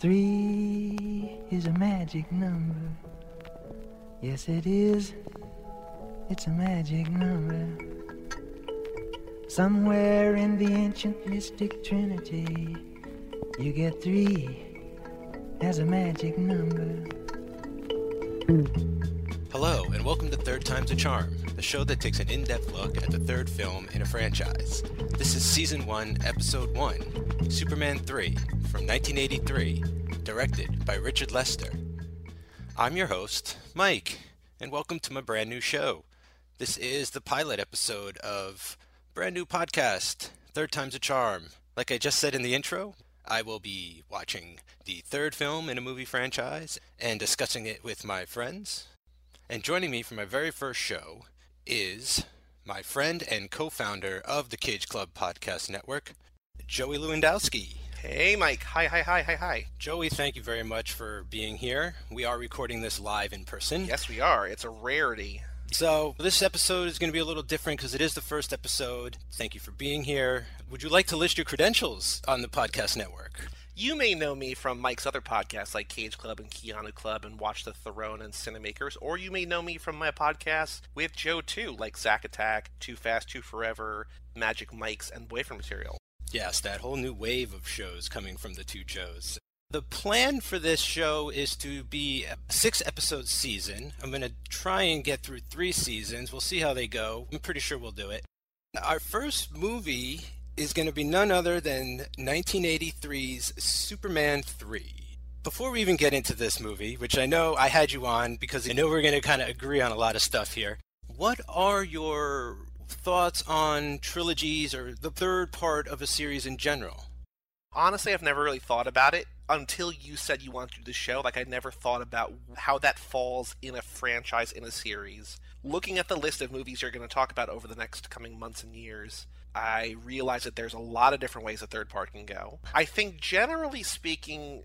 Three is a magic number. Yes, it is. It's a magic number. Somewhere in the ancient mystic trinity, you get three as a magic number. Hello, and welcome to Third Time's a Charm, the show that takes an in depth look at the third film in a franchise. This is Season 1, Episode 1, Superman 3, from 1983, directed by Richard Lester. I'm your host, Mike, and welcome to my brand new show. This is the pilot episode of brand new podcast, Third Time's a Charm. Like I just said in the intro, I will be watching the third film in a movie franchise and discussing it with my friends. And joining me for my very first show is my friend and co founder of the Cage Club Podcast Network, Joey Lewandowski. Hey, Mike. Hi, hi, hi, hi, hi. Joey, thank you very much for being here. We are recording this live in person. Yes, we are. It's a rarity. So, this episode is going to be a little different because it is the first episode. Thank you for being here. Would you like to list your credentials on the podcast network? You may know me from Mike's other podcasts like Cage Club and Keanu Club and Watch the Throne and Cinemakers, or you may know me from my podcasts with Joe too, like Zack Attack, Too Fast, Too Forever, Magic Mike's, and Boyfriend Material. Yes, that whole new wave of shows coming from the two Joes. The plan for this show is to be a six episode season. I'm going to try and get through three seasons. We'll see how they go. I'm pretty sure we'll do it. Our first movie is going to be none other than 1983's Superman 3. Before we even get into this movie, which I know I had you on because I know we're going to kind of agree on a lot of stuff here, what are your thoughts on trilogies or the third part of a series in general? Honestly, I've never really thought about it until you said you wanted to do the show. Like, I never thought about how that falls in a franchise, in a series. Looking at the list of movies you're going to talk about over the next coming months and years, I realize that there's a lot of different ways a third part can go. I think, generally speaking,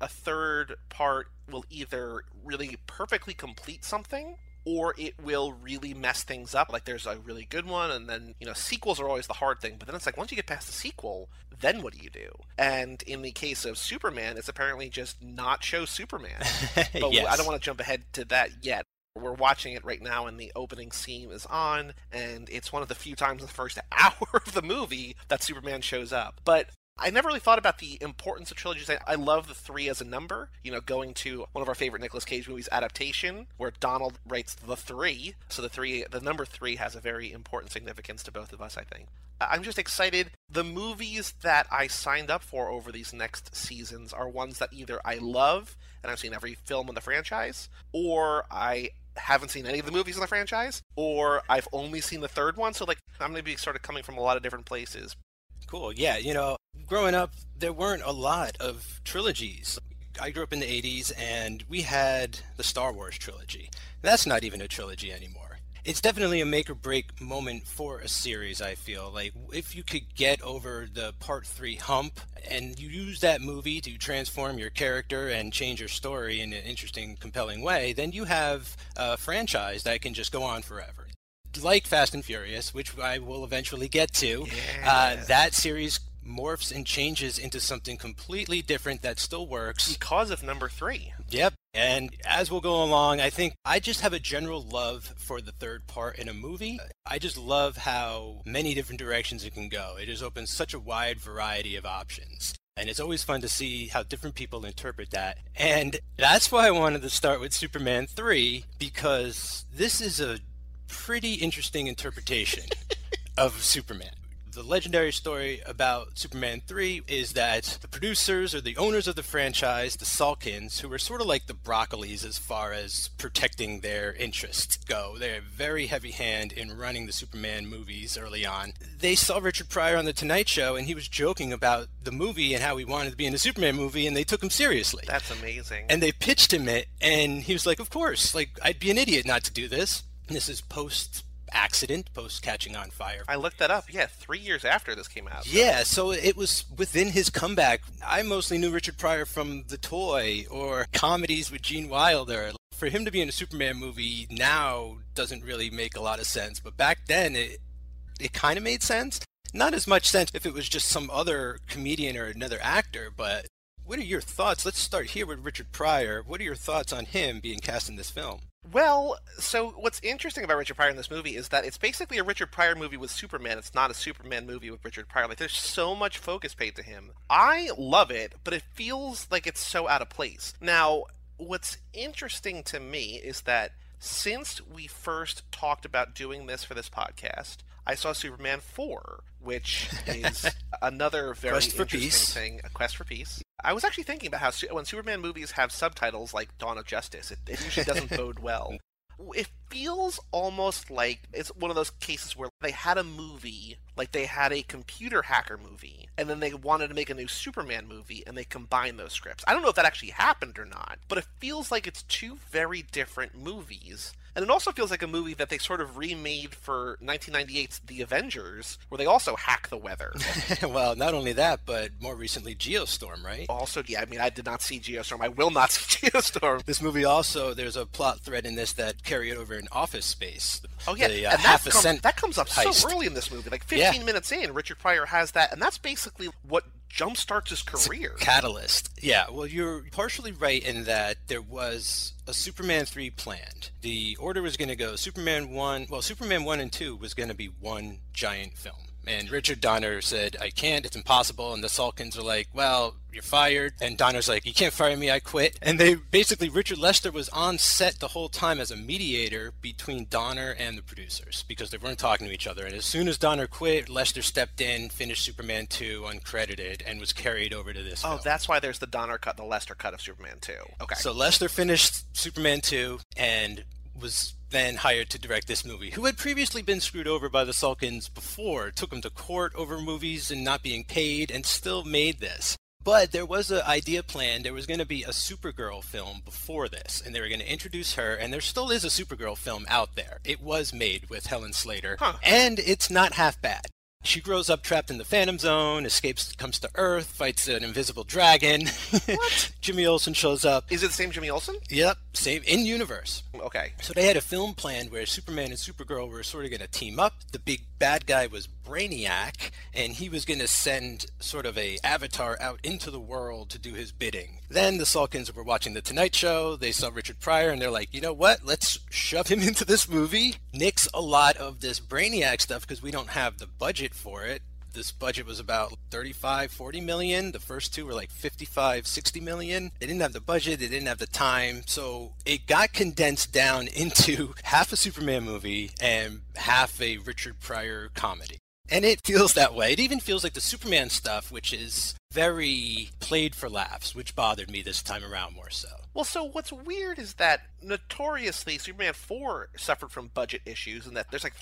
a third part will either really perfectly complete something or it will really mess things up. Like there's a really good one, and then you know sequels are always the hard thing. But then it's like once you get past the sequel, then what do you do? And in the case of Superman, it's apparently just not show Superman. But Yes. I don't want to jump ahead to that yet. We're watching it right now, and the opening scene is on, and it's one of the few times in the first hour of the movie that Superman shows up. But I never really thought about the importance of trilogies. I, I love the three as a number. You know, going to one of our favorite Nicolas Cage movies, adaptation, where Donald writes the three. So the three, the number three, has a very important significance to both of us. I think. I'm just excited. The movies that I signed up for over these next seasons are ones that either I love and I've seen every film in the franchise, or I haven't seen any of the movies in the franchise, or I've only seen the third one. So like, I'm going to be sort of coming from a lot of different places. Cool. Yeah, you know, growing up, there weren't a lot of trilogies. I grew up in the 80s and we had the Star Wars trilogy. That's not even a trilogy anymore. It's definitely a make or break moment for a series, I feel. Like, if you could get over the part three hump and you use that movie to transform your character and change your story in an interesting, compelling way, then you have a franchise that can just go on forever like Fast and Furious, which I will eventually get to, uh, that series morphs and changes into something completely different that still works. Because of number three. Yep. And as we'll go along, I think I just have a general love for the third part in a movie. I just love how many different directions it can go. It just opens such a wide variety of options. And it's always fun to see how different people interpret that. And that's why I wanted to start with Superman 3, because this is a pretty interesting interpretation of Superman. The legendary story about Superman 3 is that the producers or the owners of the franchise, the Salkinds, who were sort of like the Broccolis as far as protecting their interests go, they're a very heavy hand in running the Superman movies early on. They saw Richard Pryor on The Tonight Show and he was joking about the movie and how he wanted to be in a Superman movie and they took him seriously. That's amazing. And they pitched him it, and he was like, "Of course, like I'd be an idiot not to do this." This is post accident, post catching on fire. I looked that up. Yeah, three years after this came out. Yeah, so it was within his comeback. I mostly knew Richard Pryor from The Toy or comedies with Gene Wilder. For him to be in a Superman movie now doesn't really make a lot of sense, but back then it it kind of made sense. Not as much sense if it was just some other comedian or another actor, but What are your thoughts? Let's start here with Richard Pryor. What are your thoughts on him being cast in this film? Well, so what's interesting about Richard Pryor in this movie is that it's basically a Richard Pryor movie with Superman. It's not a Superman movie with Richard Pryor. Like, there's so much focus paid to him. I love it, but it feels like it's so out of place. Now, what's interesting to me is that since we first talked about doing this for this podcast, I saw Superman 4, which is another very interesting Peace. thing, a quest for peace. I was actually thinking about how when Superman movies have subtitles like Dawn of Justice, it, it usually doesn't bode well. It feels almost like it's one of those cases where they had a movie, like they had a computer hacker movie, and then they wanted to make a new Superman movie, and they combined those scripts. I don't know if that actually happened or not, but it feels like it's two very different movies. And it also feels like a movie that they sort of remade for 1998's The Avengers, where they also hack the weather. well, not only that, but more recently, Geostorm, right? also, yeah, I mean, I did not see Geostorm. I will not see Geostorm. This movie also, there's a plot thread in this that carried over in Office Space. Oh yeah, The, uh, and half that, a come- cent that comes up heist. so early in this movie, like 15 Yeah. minutes in. Richard Pryor has that, and that's basically what jumpstarts his career. Catalyst. Yeah, well, you're partially right in that there was a Superman 3 planned. The order was going to go Superman 1, well, Superman 1 and 2 was going to be one giant film. And Richard Donner said, I can't, it's impossible. And the Salkinds are like, well, you're fired. And Donner's like, you can't fire me, I quit. And they basically, Richard Lester was on set the whole time as a mediator between Donner and the producers because they weren't talking to each other. And as soon as Donner quit, Lester stepped in, finished Superman 2 uncredited, and was carried over to this Oh, film. that's why there's the Donner cut, the Lester cut of Superman 2. Okay. So Lester finished Superman 2 and was then hired to direct this movie, who had previously been screwed over by the Salkinds before, took him to court over movies and not being paid, and still made this. But there was an idea planned. There was going to be a Supergirl film before this, and they were going to introduce her. And there still is a Supergirl film out there. It was made with Helen Slater, Huh. and it's not half bad. She grows up trapped in the Phantom Zone, escapes, comes to Earth, fights an invisible dragon. What? Jimmy Olsen shows up. Is it the same Jimmy Olsen? Yep, same in universe. Okay. So they had a film planned where Superman and Supergirl were sort of going to team up. The big bad guy was Brainiac, and he was going to send sort of a avatar out into the world to do his bidding. Then the Salkinds were watching the Tonight Show. They saw Richard Pryor, and they're like, you know what? Let's shove him into this movie. Nix a lot of this Brainiac stuff because we don't have the budget for it this budget was about 35 40 million. The first two were like 55 60 million. They didn't have the budget. They didn't have the time. So it got condensed down into half a superman movie and half a richard pryor comedy. And it feels that way. It even feels like the superman stuff which is very played for laughs which bothered me this time around more so. Well, so what's weird is that notoriously Superman 4 suffered from budget issues and that there's like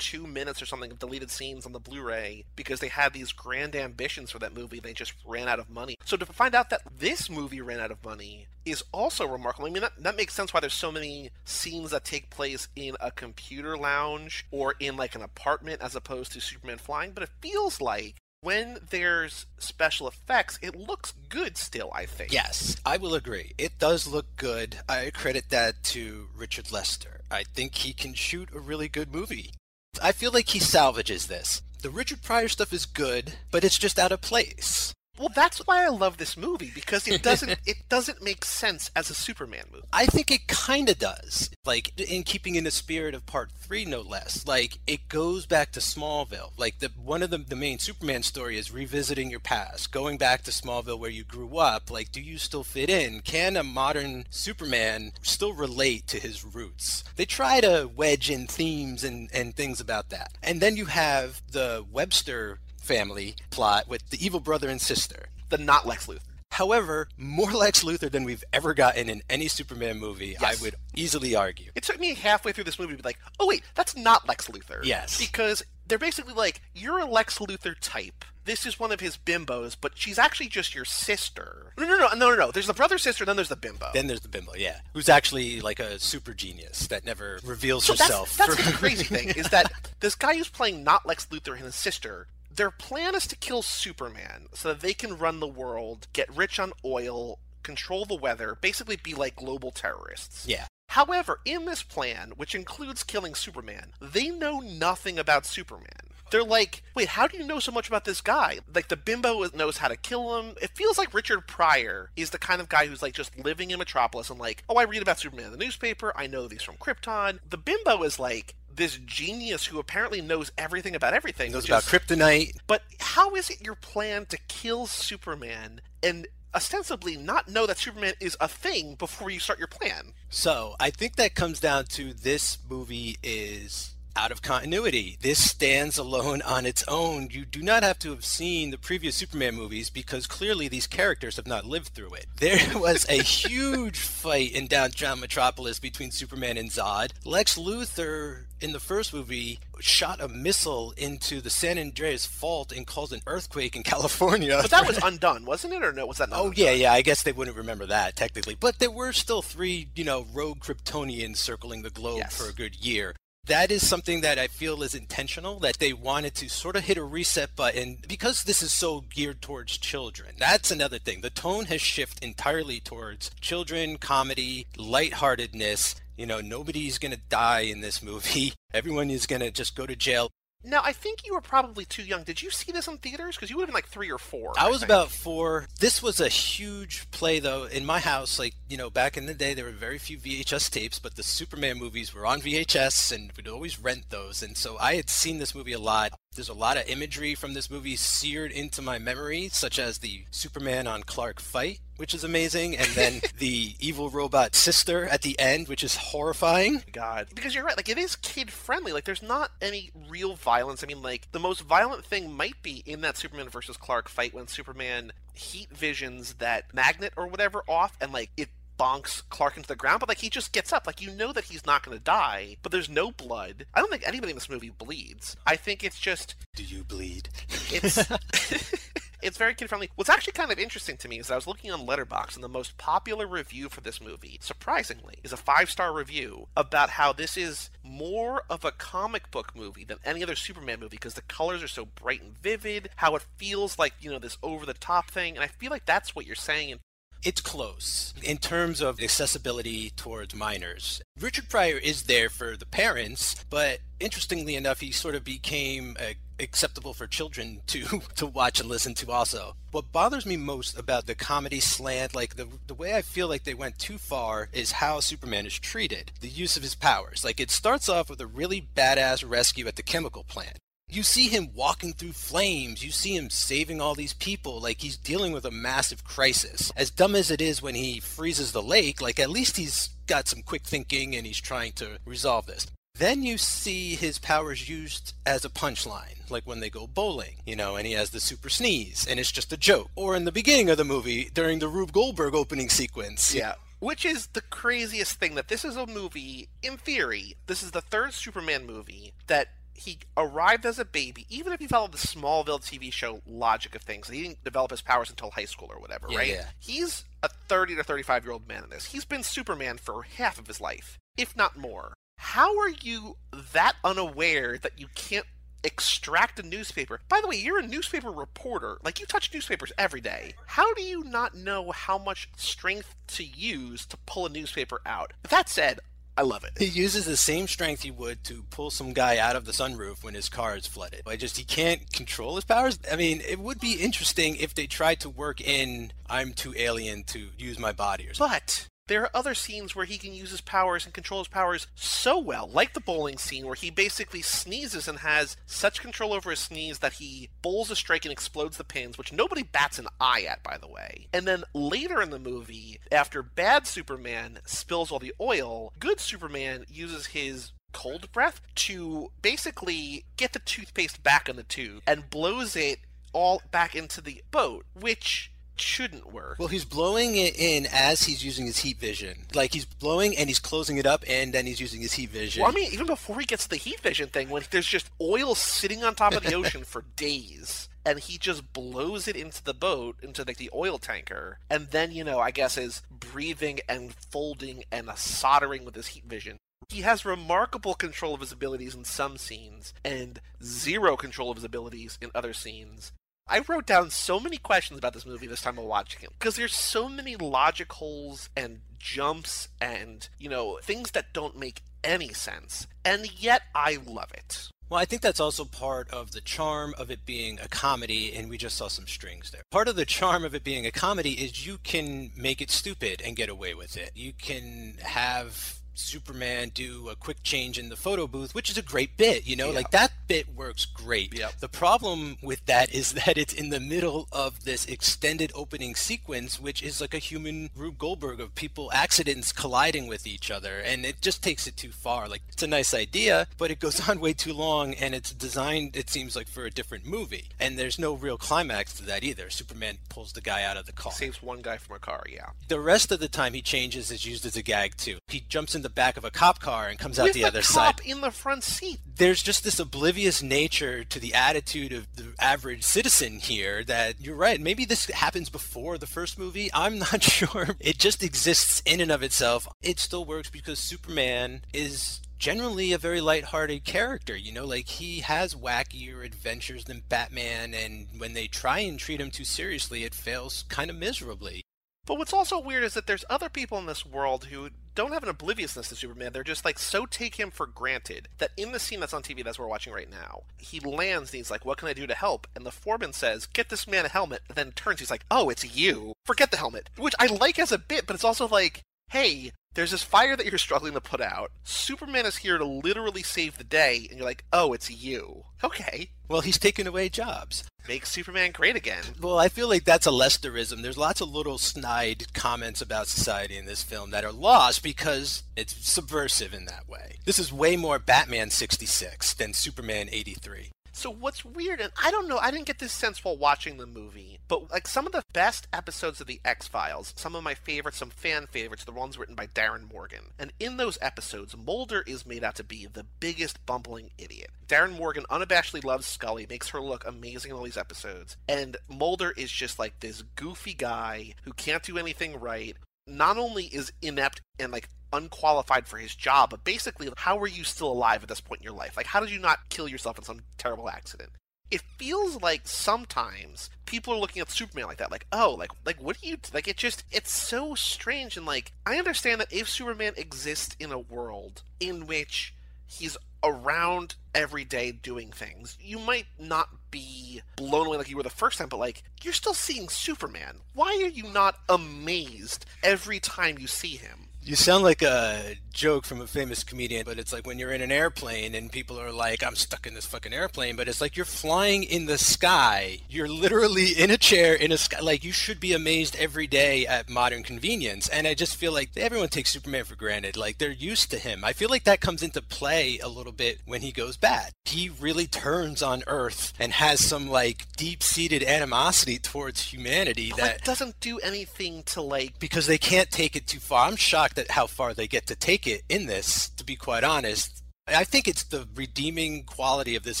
32 minutes or something of deleted scenes on the Blu-ray because they had these grand ambitions for that movie they just ran out of money. So to find out that this movie ran out of money is also remarkable. I mean that, that makes sense why there's so many scenes that take place in a computer lounge or in like an apartment as opposed to Superman flying, but it feels like when there's special effects, it looks good still, I think. Yes, I will agree. It does look good. I credit that to Richard Lester. I think he can shoot a really good movie. I feel like he salvages this. The Richard Pryor stuff is good, but it's just out of place. Well, that's why I love this movie because it doesn't it doesn't make sense as a Superman movie. I think it kind of does. Like in keeping in the spirit of part 3 no less. Like it goes back to Smallville. Like the one of the the main Superman story is revisiting your past, going back to Smallville where you grew up. Like do you still fit in? Can a modern Superman still relate to his roots? They try to wedge in themes and and things about that. And then you have the Webster family plot with the evil brother and sister. The not Lex Luthor. However, more Lex Luthor than we've ever gotten in any Superman movie, Yes. I would easily argue. It took me halfway through this movie to be like, oh wait, that's not Lex Luthor. Yes. Because they're basically like, you're a Lex Luthor type. This is one of his bimbos, but she's actually just your sister. No, no, no, no, no, no. There's the brother sister, then there's the bimbo. Then there's the bimbo, yeah, who's actually like a super genius that never reveals So herself. that's, that's for- the crazy thing is that this guy who's playing not Lex Luthor and his sister, their plan is to kill Superman so that they can run the world, get rich on oil, control the weather, basically be like global terrorists. yeah, However, in this plan, which includes killing Superman, they know nothing about Superman. they're like, wait, how do you know so much about this guy? Like the bimbo knows how to kill him. It feels like Richard Pryor is the kind of guy who's like just living in Metropolis and like, oh, I read about Superman in the newspaper. I know these from Krypton. The bimbo is like this genius who apparently knows everything about everything. Knows about is- kryptonite. But how is it your plan to kill Superman and ostensibly not know that Superman is a thing before you start your plan? So I think that comes down to this movie is out of continuity. This stands alone on its own. You do not have to have seen the previous Superman movies because clearly these characters have not lived through it. There was a huge fight in downtown Metropolis between Superman and Zod. Lex Luthor in the first movie shot a missile into the San Andreas fault and caused an earthquake in California. But that was undone, wasn't it? Or no, was that not Oh undone? yeah, yeah. I guess they wouldn't remember that technically, but there were still three, you know, rogue Kryptonians circling the globe Yes. for a good year. That is something that I feel is intentional. That they wanted to sort of hit a reset button because this is so geared towards children. That's another thing. The tone has shifted entirely towards children, comedy, lightheartedness. You know, nobody's gonna die in this movie. Everyone is gonna just go to jail. Now, I think you were probably too young. Did you see this in theaters? Because you would have been like three or four. I was think. about four. This was a huge play, though. In my house, like, you know, back in the day, there were very few VHS tapes, but the Superman movies were on VHS, and we'd always rent those. And so I had seen this movie a lot. There's a lot of imagery from this movie seared into my memory, such as the Superman on Clark fight, which is amazing, and then the evil robot sister at the end, which is horrifying. God. Because you're right, like, it is kid friendly. Like, there's not any real violence. I mean, like, the most violent thing might be in that Superman versus Clark fight when Superman heat visions that magnet or whatever off and, like, it bonks Clark into the ground, but like he just gets up. Like you know that he's not going to die, but there's no blood. I don't think anybody in this movie bleeds. I think it's just Do you bleed? it's it's very kid friendly. What's actually kind of interesting to me is I was looking on Letterboxd and the most popular review for this movie, surprisingly, is a five star review about how this is more of a comic book movie than any other Superman movie because the colors are so bright and vivid, how it feels like, you know, this over the top thing, and I feel like that's what you're saying. It's close in terms of accessibility towards minors. Richard Pryor is there for the parents, but interestingly enough, he sort of became uh, acceptable for children to to watch and listen to also. What bothers me most about the comedy slant, like the the way I feel like they went too far is how Superman is treated. The use of his powers. Like it starts off with a really badass rescue at the chemical plant. You see him walking through flames. You see him saving all these people. Like he's dealing with a massive crisis. As dumb as it is when he freezes the lake, like at least he's got some quick thinking and he's trying to resolve this. Then you see his powers used as a punchline, like when they go bowling, you know, and he has the super sneeze, and it's just a joke. Or in the beginning of the movie, during the Rube Goldberg opening sequence. Yeah. Which is the craziest thing that this is a movie, in theory, this is the third Superman movie that he arrived as a baby, even if you follow the Smallville TV show logic of things, he didn't develop his powers until high school or whatever, Yeah, right? yeah. He's a 30 to 35 year old man in this. He's been Superman for half of his life, if not more. How are you that unaware that you can't extract a newspaper? By the way, you're a newspaper reporter. Like, you touch newspapers every day. How do you not know how much strength to use to pull a newspaper out? But that said, I love it. He uses the same strength he would to pull some guy out of the sunroof when his car is flooded. I just he can't control his powers. I mean, it would be interesting if they tried to work in I'm too alien to use my body or something. But there are other scenes where he can use his powers and control his powers so well, like the bowling scene where he basically sneezes and has such control over his sneeze that he bowls a strike and explodes the pins, which nobody bats an eye at, by the way. And then later in the movie, after bad Superman spills all the oil, good Superman uses his cold breath to basically get the toothpaste back in the tube and blows it all back into the boat, which shouldn't work. Well, he's blowing it in as he's using his heat vision. Like he's blowing and he's closing it up, and then he's using his heat vision. Well, I mean, even before he gets to the heat vision thing, when there's just oil sitting on top of the ocean for days, and he just blows it into the boat, into like the oil tanker, and then you know, I guess is breathing and folding and soldering with his heat vision. He has remarkable control of his abilities in some scenes, and zero control of his abilities in other scenes. I wrote down so many questions about this movie this time of watching it because there's so many logic holes and jumps and, you know, things that don't make any sense. And yet I love it. Well, I think that's also part of the charm of it being a comedy, and we just saw some strings there. Part of the charm of it being a comedy is you can make it stupid and get away with it. You can have Superman do a quick change in the photo booth, which is a great bit, you know, Yeah. like that bit works great. The problem with that is that it's in the middle of this extended opening sequence, which is like a human Rube Goldberg of people accidents colliding with each other, and it just takes it too far. Like it's a nice idea, but it goes on way too long, and it's designed, it seems like, for a different movie, and there's no real climax to that either. Superman pulls the guy out of the car. Saves one guy from a car, yeah. The rest of the time he changes is used as a gag too. He jumps in the back of a cop car and comes out With the the other side. in the front seat. There's just this oblivious nature to the attitude of the average citizen here that you're right. Maybe this happens before the first movie. I'm not sure. It just exists in and of itself. It still works because Superman is generally a very lighthearted character. You know, like he has wackier adventures than Batman, and when they try and treat him too seriously, it fails kind of miserably. But what's also weird is that there's other people in this world who don't have an obliviousness to Superman. They're just like so take him for granted that in the scene that's on TV that's we're watching right now, he lands and he's like, "What can I do to help?" And the foreman says, "Get this man a helmet." And then turns, he's like, "Oh, it's you. Forget the helmet," which I like as a bit, but it's also like, "Hey." There's this fire that you're struggling to put out. Superman is here to literally save the day, and you're like, oh, it's you. Okay. Well, he's taken away jobs. Make Superman great again. Well, I feel like that's a Lesterism. There's lots of little snide comments about society in this film that are lost because it's subversive in that way. This is way more Batman 66 than Superman 83. So what's weird, and I don't know, I didn't get this sense while watching the movie, but like some of the best episodes of the X Files, some of my favorites, some fan favorites, the ones written by Darin Morgan. And in those episodes, Mulder is made out to be the biggest bumbling idiot. Darin Morgan unabashedly loves Scully, makes her look amazing in all these episodes, and Mulder is just like this goofy guy who can't do anything right. Not only is inept and like unqualified for his job, but basically, how are you still alive at this point in your life? Like, how did you not kill yourself in some terrible accident? It feels like sometimes people are looking at Superman like that, like, oh, like, like, what do you like? It just, it's so strange, and like, I understand that if Superman exists in a world in which he's around every day doing things, you might not be blown away like you were the first time, but like, you're still seeing Superman. Why are you not amazed every time you see him? You sound like a joke from a famous comedian, but it's like when you're in an airplane and people are like, I'm stuck in this fucking airplane, but it's like you're flying in the sky. You're literally in a chair in a sky. Like you should be amazed every day at modern convenience. And I just feel like everyone takes Superman for granted. Like they're used to him. I feel like that comes into play a little bit when he goes bad. He really turns on Earth and has some like deep seated animosity towards humanity But that that doesn't do anything to like because they can't take it too far. I'm shocked at how far they get to take it in this, to be quite honest. I think it's the redeeming quality of this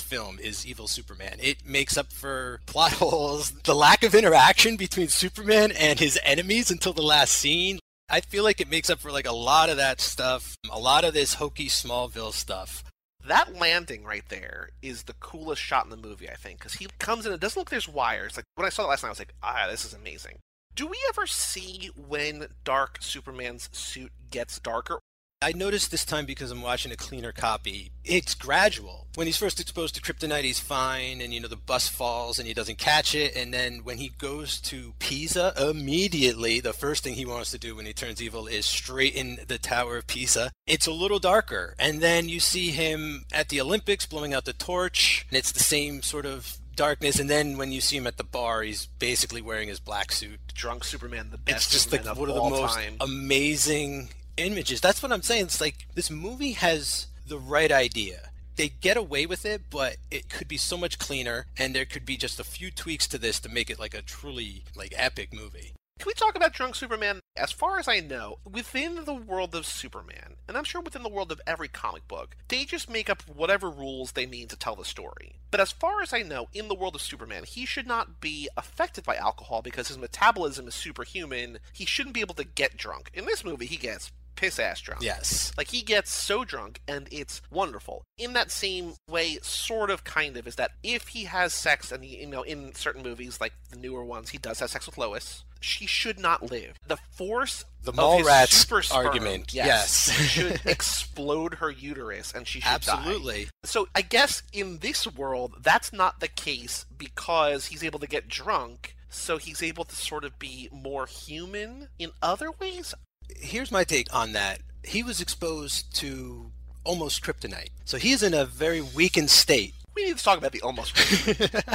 film is evil Superman. It makes up for plot holes, the lack of interaction between Superman and his enemies until the last scene. I feel like it makes up for like a lot of that stuff, a lot of this hokey Smallville stuff. that landing right there is the coolest shot in the movie, I think, because he comes in. It doesn't look like there's wires. Like when I saw it last night, I was like, ah, this is amazing. Do we ever see when Dark Superman's suit gets darker? I noticed this time because I'm watching a cleaner copy. It's gradual. When he's first exposed to kryptonite, he's fine, and you know the bus falls and he doesn't catch it. And then when he goes to Pisa, immediately the first thing he wants to do when he turns evil is straighten the Tower of Pisa. It's a little darker, and then you see him at the Olympics blowing out the torch, and it's the same sort of darkness. And then when you see him at the bar, he's basically wearing his black suit Drunk Superman, the best. it's just like Superman of one of the most time. amazing images. That's what I'm saying. It's like this movie has the right idea. They get away with it, but it could be so much cleaner, and there could be just a few tweaks to this to make it like a truly like epic movie. Can we talk about Drunk Superman? As far as I know, within the world of Superman, and I'm sure within the world of every comic book, they just make up whatever rules they need to tell the story. But as far as I know, in the world of Superman, he should not be affected by alcohol because his metabolism is superhuman. He shouldn't be able to get drunk. In this movie, he gets piss ass drunk. Yes. Like he gets so drunk and it's wonderful. In that same way, sort of kind of, is that if he has sex and he, you know, in certain movies, like the newer ones, he does have sex with Lois. She should not live. The force The his rats argument, yes, yes. should explode her uterus and she should die. Absolutely. So I guess in this world, that's not the case because he's able to get drunk, so he's able to sort of be more human in other ways. Here's my take on that. He was exposed to almost kryptonite. So he's in a very weakened state. We need to talk about the almost.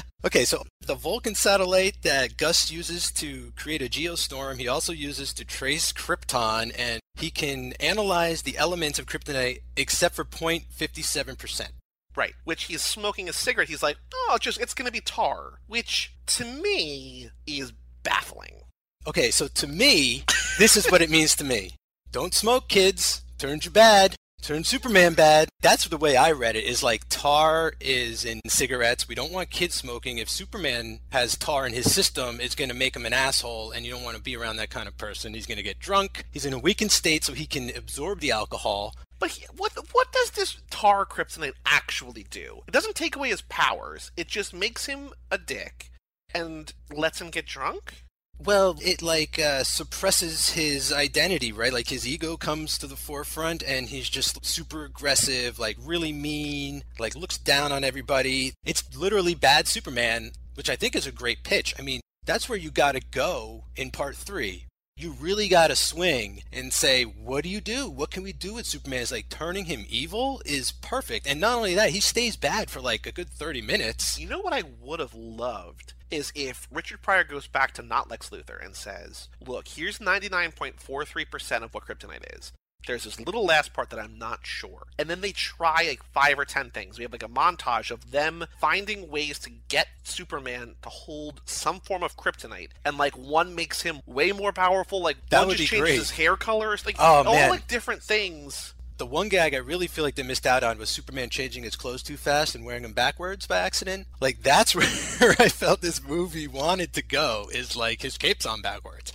okay, so the Vulcan satellite that Gus uses to create a geostorm, he also uses to trace Krypton, and he can analyze the elements of kryptonite except for 0.57%. right, which he's smoking a cigarette. He's like, oh, just it's going to be tar, which to me is baffling. Okay, so to me, this is what it means to me. Don't smoke, kids. Turns you bad. Turns Superman bad. That's the way I read it. Is like tar is in cigarettes. We don't want kids smoking. If Superman has tar in his system, it's going to make him an asshole, and you don't want to be around that kind of person. He's going to get drunk. He's in a weakened state, so he can absorb the alcohol. But he, what what does this tar kryptonite actually do? It doesn't take away his powers. It just makes him a dick and lets him get drunk. Well, it like uh, suppresses his identity, right? Like his ego comes to the forefront, and he's just super aggressive, like really mean, like looks down on everybody. It's literally bad Superman, which I think is a great pitch. I mean, that's where you got to go in part three. You really got to swing and say, what do you do? What can we do with Superman? Is like turning him evil is perfect. And not only that, he stays bad for like a good 30 minutes. You know what I would have loved is if Richard Pryor goes back to not Lex Luthor and says, "Look, here's 99.43% of what kryptonite is. There's this little last part that I'm not sure." And then they try like 5 or 10 things. We have like a montage of them finding ways to get Superman to hold some form of kryptonite and like one makes him way more powerful, like That one just changes great. his hair colors, like Oh, all man. like different things. The one gag I really feel like they missed out on was Superman changing his clothes too fast and wearing them backwards by accident. Like that's where I felt this movie wanted to go is like his cape's on backwards.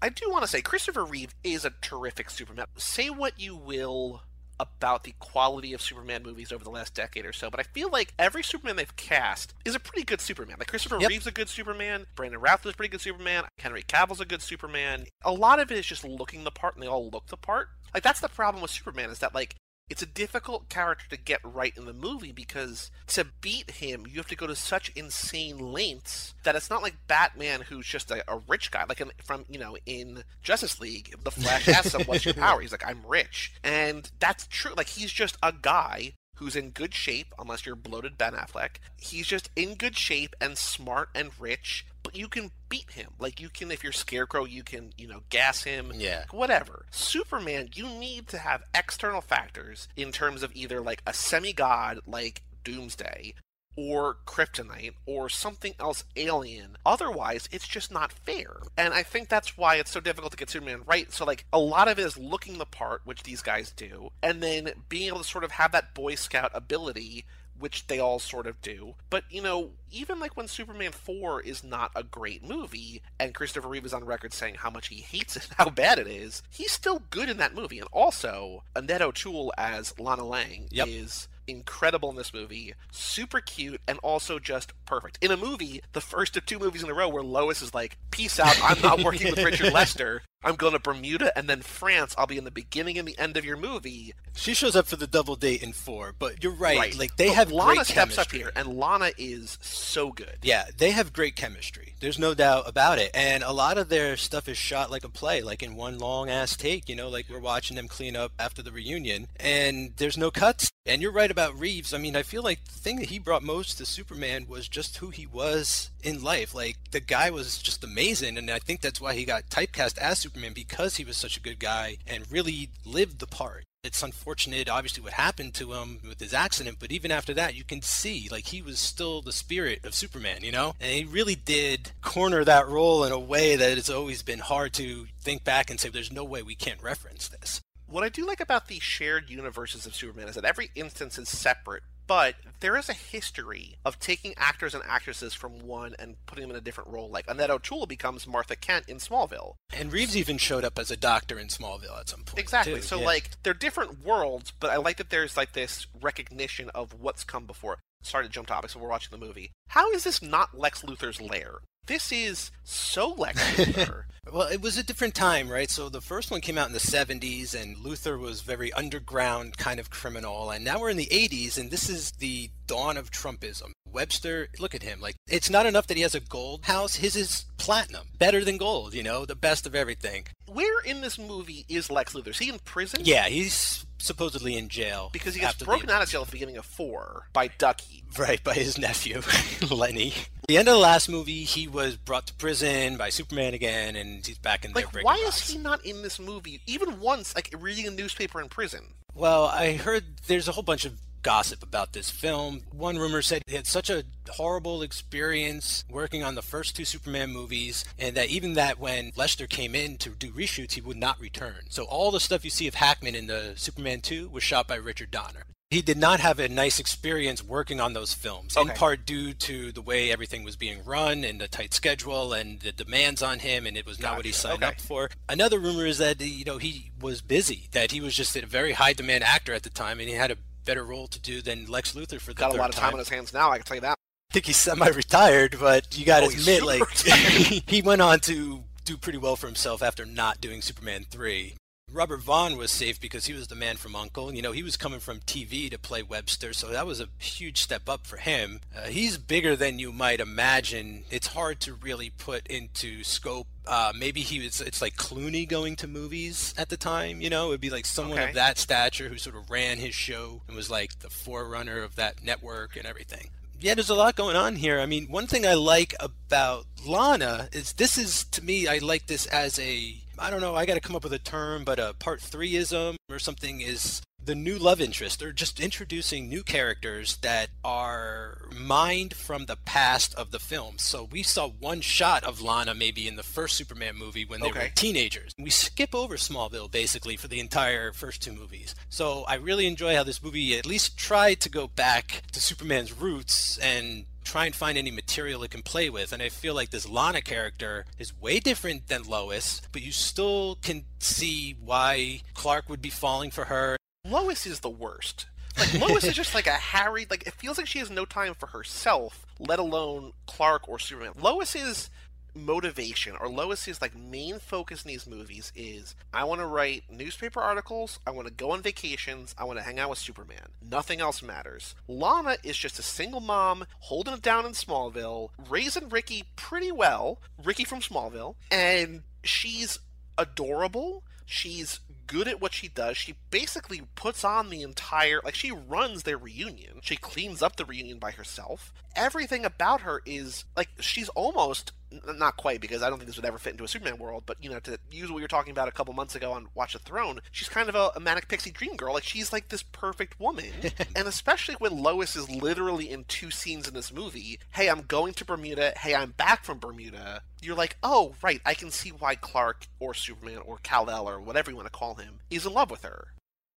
I do want to say Christopher Reeve is a terrific Superman. Say what you will about the quality of Superman movies over the last decade or so, but I feel like every Superman they've cast is a pretty good Superman. Like Christopher Yep. Reeve's a good Superman, Brandon Routh is a pretty good Superman, Henry Cavill's a good Superman. A lot of it is just looking the part, and they all look the part. Like that's the problem with Superman is that like it's a difficult character to get right in the movie because to beat him, you have to go to such insane lengths that it's not like Batman, who's just a, a rich guy. Like in, from you know in Justice League, the Flash asks him, "What's your power?" He's like, "I'm rich," and that's true. Like he's just a guy who's in good shape, unless you're bloated Ben Affleck. He's just in good shape and smart and rich. But you can beat him. Like you can, if you're Scarecrow, you can you know gas him Yeah. whatever. Superman, you need to have external factors in terms of either like a semi-god like Doomsday or kryptonite or something else alien. Otherwise, it's just not fair. And I think that's why it's so difficult to get Superman right. So like a lot of it is looking the part, which these guys do, and then being able to sort of have that boy scout ability which they all sort of do. But, you know, even like when Superman 4 is not a great movie, and Christopher Reeve is on record saying how much he hates it, how bad it is, he's still good in that movie. And also, Annette O'Toole as Lana Lang Yep. is incredible in this movie, super cute, and also just perfect. In a movie, the first of two movies in a row where Lois is like, peace out, I'm not working with Richard Lester. I'm going to Bermuda and then France. I'll be in the beginning and the end of your movie. She shows up for the double date in four, but you're right. Like they But have Lana great steps chemistry. up here, and Lana is so good. Yeah, they have great chemistry. There's no doubt about it. And a lot of their stuff is shot like a play, like in one long ass take, you know, like we're watching them clean up after the reunion. And there's no cuts. And you're right about Reeves. I mean, I feel like the thing that he brought most to Superman was just who he was in life. Like the guy was just amazing. And I think that's why he got typecast as Superman because he was such a good guy and really lived the part. It's unfortunate, obviously, what happened to him with his accident, but even after that, you can see, like, he was still the spirit of Superman, you know? And he really did corner that role in a way that it's always been hard to think back and say, there's no way we can't reference this. What I do like about the shared universes of Superman is that every instance is separate, but there is a history of taking actors and actresses from one and putting them in a different role. Like Annette O'Toole becomes Martha Kent in Smallville. And Reeves even showed up as a doctor in Smallville at some point. Exactly. too, So yeah. like they're different worlds, but I like that there's like this recognition of what's come before. sorry to jump topics, so we're watching the movie. How is this not Lex Luthor's lair? This is so Lex Well, it was a different time, right? So the first one came out in the 70s, and Luthor was very underground kind of criminal. And now we're in the 80s, and this is the dawn of Trumpism. Webster, look at him. Like, it's not enough that he has a gold house. His is platinum. Better than gold, you know, the best of everything. Where in this movie is Lex Luthor? Is he in prison? Yeah, he's supposedly in jail. Because he gets broken out of jail at the beginning of four by Ducky. Right, by his nephew, Lenny. The end of the last movie, he was brought to prison by Superman again, and he's back in there Like, breaking why is he not in this movie even once, like reading a newspaper in prison? Well, I heard there's a whole bunch of gossip about this film. One rumor said he had such a horrible experience working on the first two Superman movies, and that even that when Lester came in to do reshoots, he would not return. So all the stuff you see of Hackman in the Superman 2 was shot by Richard Donner. He did not have a nice experience working on those films, in part due to the way everything was being run and the tight schedule and the demands on him, and it was not what he signed Okay. up for. Another rumor is that you know he was busy, that he was just a very high demand actor at the time, and he had a better role to do than Lex Luthor for the Got a lot of time on his hands now, I can tell you that. I think he's semi-retired, but you got to Oh, admit, like he went on to do pretty well for himself after not doing Superman three. Robert Vaughn was safe because he was the man from Uncle. You know, he was coming from TV to play Webster, so that was a huge step up for him. Uh, he's bigger than you might imagine. It's hard to really put into scope. Uh, maybe he was. It's like Clooney going to movies at the time. You know, it'd be like someone Okay. of that stature who sort of ran his show and was like the forerunner of that network and everything yeah, there's a lot going on here. I mean, one thing I like about Lana is this is to me, I like this as a I don't know, I got to come up with a term, but a part threeism or something is the new love interest or just introducing new characters that are mined from the past of the film. So we saw one shot of Lana maybe in the first Superman movie when they were teenagers. We skip over Smallville basically for the entire first two movies. So I really enjoy how this movie at least tried to go back to Superman's roots and try and find any material it can play with. And I feel like this Lana character is way different than Lois, but you still can see why Clark would be falling for her. Lois is the worst. Like Lois is just like a harried. Like it feels like she has no time for herself, let alone Clark or Superman. Lois's motivation or Lois's like main focus in these movies is I want to write newspaper articles, I want to go on vacations, I want to hang out with Superman. Nothing else matters. Lana is just a single mom holding it down in Smallville, raising Ricky pretty well, Ricky from Smallville, and she's adorable. She's good at what she does. She basically puts on the entire like she runs their reunion. She cleans up the reunion by herself. Everything about her is like she's almost not quite because I don't think this would ever fit into a Superman world, but you know, to use what you were talking about a couple months ago on Watch the Throne, she's kind of a, a manic pixie dream girl. Like she's like this perfect woman. and especially when Lois is literally in two scenes in this movie, hey, I'm going to Bermuda, hey, I'm back from Bermuda. You're like, oh, right, I can see why Clark or Superman or Kal-El or whatever you want to call him is in love with her.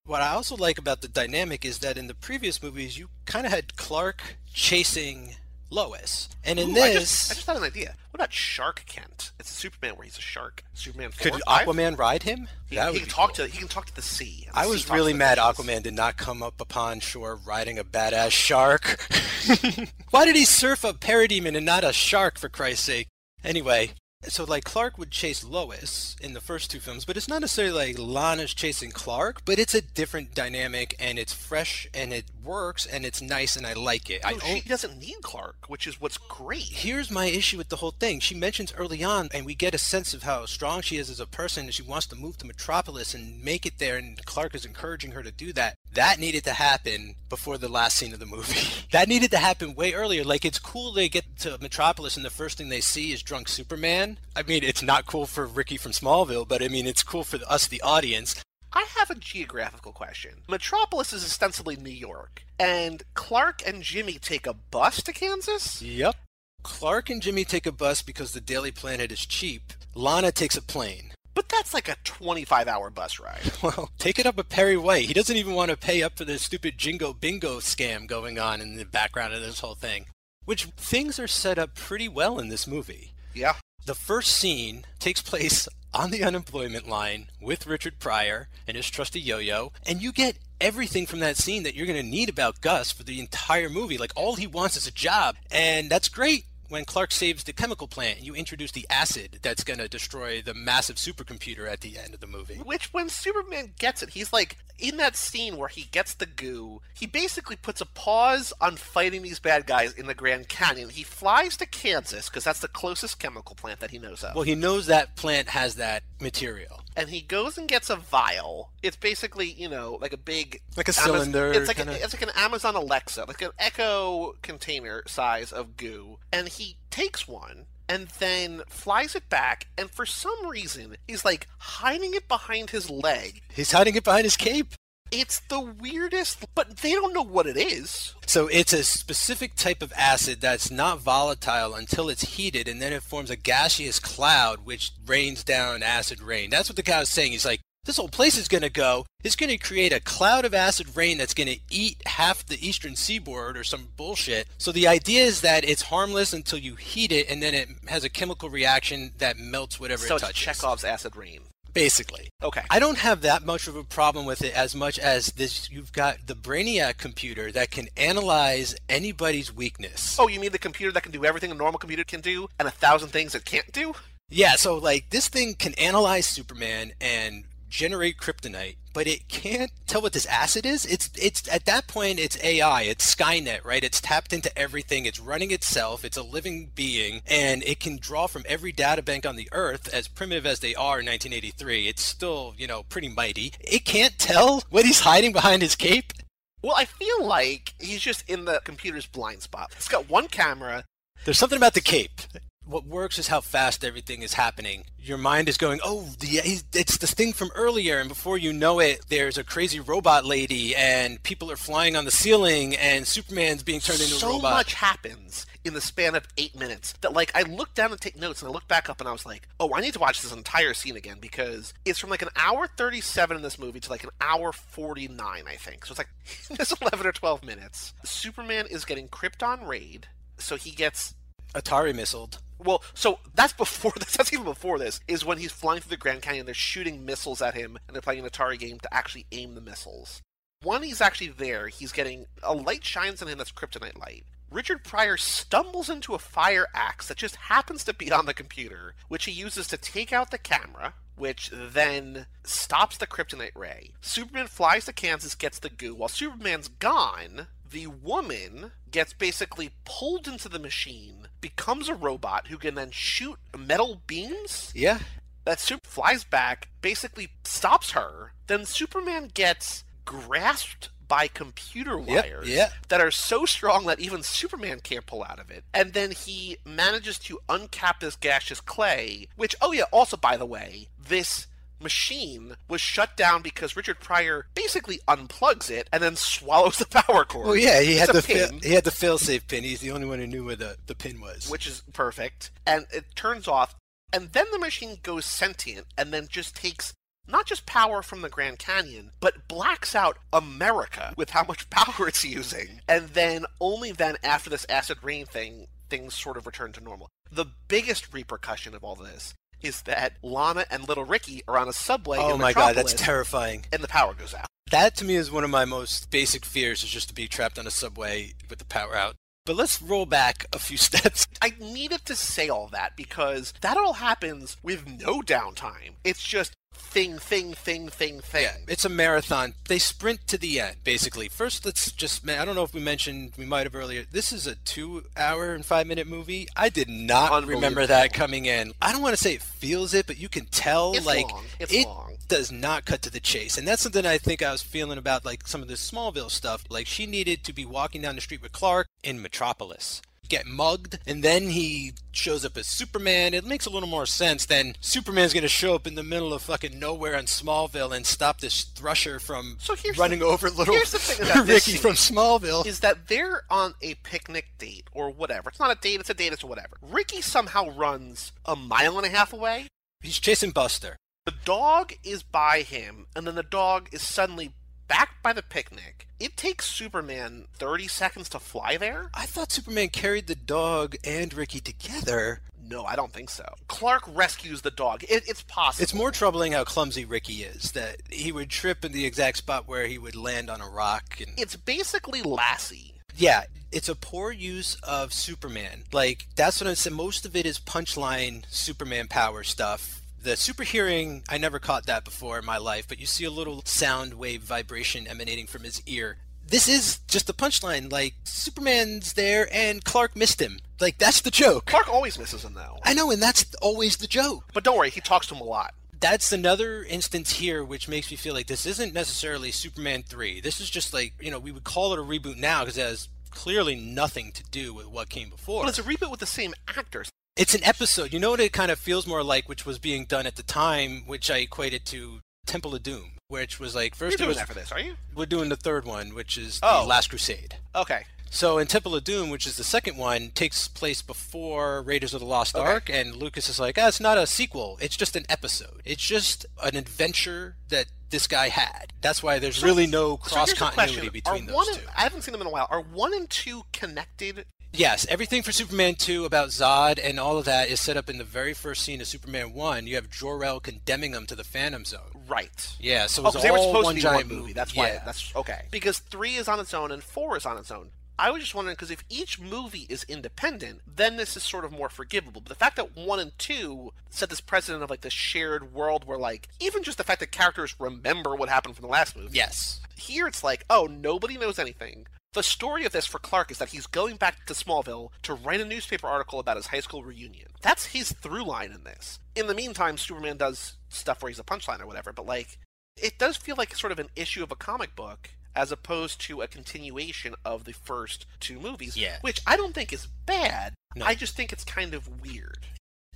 What I also like about the dynamic is that in the previous movies, you kind of had Clark chasing Lois. And in Ooh, I this, just, I just had an idea. What about Shark Kent? It's Superman where he's a shark. Superman could 4 5? Aquaman ride him? He, he can talk cool. to he can talk to the sea. the I was talks really mad. Aquaman did not come up upon shore riding a badass shark. Why did he surf a parademon and not a shark, for Christ's sake? Anyway, so like Clark would chase Lois in the first two films, but it's not necessarily like Lana's chasing Clark, but it's a different dynamic and it's fresh and it works and it's nice and I like it. I No, own- she doesn't need Clark, which is what's great. Here's my issue with the whole thing. She mentions early on, and we get a sense of how strong she is as a person, and she wants to move to Metropolis and make it there, and Clark is encouraging her to do that. That needed to happen before the last scene of the movie. that needed to happen way earlier. Like, it's cool they get to Metropolis, and the first thing they see is drunk Superman. I mean, it's not cool for Ricky from Smallville, but I mean, it's cool for us, the audience. I have a geographical question. Metropolis is ostensibly New York, and Clark and Jimmy take a bus to Kansas? Yep. Clark and Jimmy take a bus because the Daily Planet is cheap. Lana takes a plane. But that's like a 25 hour bus ride. Well, take it up with Perry White. He doesn't even want to pay up for the stupid Jingo Bingo scam going on in the background of this whole thing. Which things are set up pretty well in this movie. Yeah. The first scene takes place on the unemployment line with Richard Pryor and his trusty yo-yo, and you get everything from that scene that you're going to need about Gus for the entire movie. Like all he wants is a job, and that's great when Clark saves the chemical plant, you introduce the acid that's going to destroy the massive supercomputer at the end of the movie. Which, when Superman gets it, he's like, in that scene where he gets the goo, he basically puts a pause on fighting these bad guys in the Grand Canyon. He flies to Kansas, because that's the closest chemical plant that he knows of. Well, he knows that plant has that material. And he goes and gets a vial. It's basically, you know, like a big like a cylinder. It's like kinda... a, it's like an Amazon Alexa, like an Echo container size of goo. And he takes one and then flies it back and for some reason he's like hiding it behind his leg he's hiding it behind his cape it's the weirdest but they don't know what it is so it's a specific type of acid that's not volatile until it's heated and then it forms a gaseous cloud which rains down acid rain that's what the guy was saying he's like this whole place is going to go. It's going to create a cloud of acid rain that's going to eat half the eastern seaboard or some bullshit. So the idea is that it's harmless until you heat it, and then it has a chemical reaction that melts whatever so it touches. So Chekhov's acid rain. Basically. Okay. I don't have that much of a problem with it as much as this you've got the Brainiac computer that can analyze anybody's weakness. Oh, you mean the computer that can do everything a normal computer can do and a thousand things it can't do? Yeah, so like this thing can analyze Superman and generate kryptonite, but it can't tell what this acid is. It's it's at that point it's AI, it's Skynet, right? It's tapped into everything. It's running itself. It's a living being, and it can draw from every data bank on the Earth. As primitive as they are in 1983, it's still you know pretty mighty. It can't tell what he's hiding behind his cape. Well, I feel like he's just in the computer's blind spot. It's got one camera. There's something about the cape what works is how fast everything is happening. Your mind is going, oh, the, it's the thing from earlier, and before you know it, there's a crazy robot lady, and people are flying on the ceiling, and Superman's being turned into so a robot. So much happens in the span of eight minutes that, like, I looked down and take notes, and I looked back up, and I was like, oh, I need to watch this entire scene again because it's from like an hour 37 in this movie to like an hour 49, I think. So it's like this 11 or 12 minutes. Superman is getting Krypton raid, so he gets Atari missiled. Well, so that's before this. That's even before this. Is when he's flying through the Grand Canyon. They're shooting missiles at him, and they're playing an Atari game to actually aim the missiles. When he's actually there, he's getting a light shines on him that's kryptonite light. Richard Pryor stumbles into a fire axe that just happens to be on the computer, which he uses to take out the camera, which then stops the kryptonite ray. Superman flies to Kansas, gets the goo. While Superman's gone, the woman gets basically pulled into the machine, becomes a robot who can then shoot metal beams. Yeah. That Super flies back, basically stops her. Then Superman gets grasped by computer wires yep, yep. that are so strong that even Superman can't pull out of it. And then he manages to uncap this gaseous clay, which, oh yeah, also by the way, this machine was shut down because Richard Pryor basically unplugs it and then swallows the power cord. Well, yeah, he had the fail, he had the failsafe pin. He's the only one who knew where the, the pin was, which is perfect. And it turns off, and then the machine goes sentient and then just takes not just power from the Grand Canyon, but blacks out America with how much power it's using. And then only then after this acid rain thing, things sort of return to normal. The biggest repercussion of all this is that Lana and little Ricky are on a subway. Oh my god, that's terrifying. And the power goes out. That to me is one of my most basic fears is just to be trapped on a subway with the power out. But let's roll back a few steps. I needed to say all that because that all happens with no downtime. It's just thing, thing, thing, thing, thing. Yeah, it's a marathon. They sprint to the end, basically. First, let's just, I don't know if we mentioned, we might have earlier, this is a two hour and five minute movie. I did not remember that coming in. I don't want to say it feels it, but you can tell, it's like, long. It's it long. does not cut to the chase. And that's something I think I was feeling about, like, some of the Smallville stuff. Like, she needed to be walking down the street with Clark in Metropolis get mugged and then he shows up as Superman, it makes a little more sense than Superman's going to show up in the middle of fucking nowhere in Smallville and stop this thresher from so running the, over little here's the thing about Ricky from Smallville. Is that they're on a picnic date or whatever. It's not a date, it's a date, it's whatever. Ricky somehow runs a mile and a half away. He's chasing Buster. The dog is by him, and then the dog is suddenly back by the picnic. It takes Superman 30 seconds to fly there. I thought Superman carried the dog and Ricky together. No, I don't think so. Clark rescues the dog. It, it's possible. It's more troubling how clumsy Ricky is. That he would trip in the exact spot where he would land on a rock. And It's basically Lassie. yeah, it's a poor use of Superman. Like that's what I said. Most of it is punchline Superman power stuff. The super hearing, I never caught that before in my life, but you see a little sound wave vibration emanating from his ear. This is just a punchline. Like Superman's there and Clark missed him. Like that's the joke. Clark always misses him though. I know, and that's always the joke. But don't worry, he talks to him a lot. that's another instance here which makes me feel like this isn't necessarily Superman 3. This is just like, you know, we would call it a reboot now because it has clearly nothing to do with what came before. But it's a reboot with the same actors. It's an episode. You know what it kind of feels more like, which was being done at the time, which I equated to Temple of Doom, which was like You're first doing was that for this, are you? we're doing the third one, which is Oh. the Last Crusade. Okay. So in Temple of Doom, which is the second one, takes place before Raiders of the Lost Okay. Ark, and Lucas is like, ah, it's not a sequel. It's just an episode. It's just an adventure that this guy had. That's why there's really no cross the continuity between are one those and, two. I haven't seen them in a while. Are one and two connected? Yes, everything for Superman 2 about Zod and all of that is set up in the very first scene of Superman 1. You have Jor-El condemning him to the Phantom Zone. Right. Yeah, so Oh, it's because they were all supposed one to be giant one movie. That's why. Yeah. That's okay. Because three is on its own and four is on its own. I was just wondering because if each movie is independent, then this is sort of more forgivable. But the fact that one and two set this precedent of like this shared world where like even just the fact that characters remember what happened from the last movie. Yes. Here it's like, oh, nobody knows anything. The story of this for Clark is that he's going back to Smallville to write a newspaper article about his high school reunion. That's his through line in this. In the meantime, Superman does stuff where he's a punchline or whatever, but like, it does feel like sort of an issue of a comic book as opposed to a continuation of the first two movies. Yeah. Which I don't think is bad. No. I just think it's kind of weird.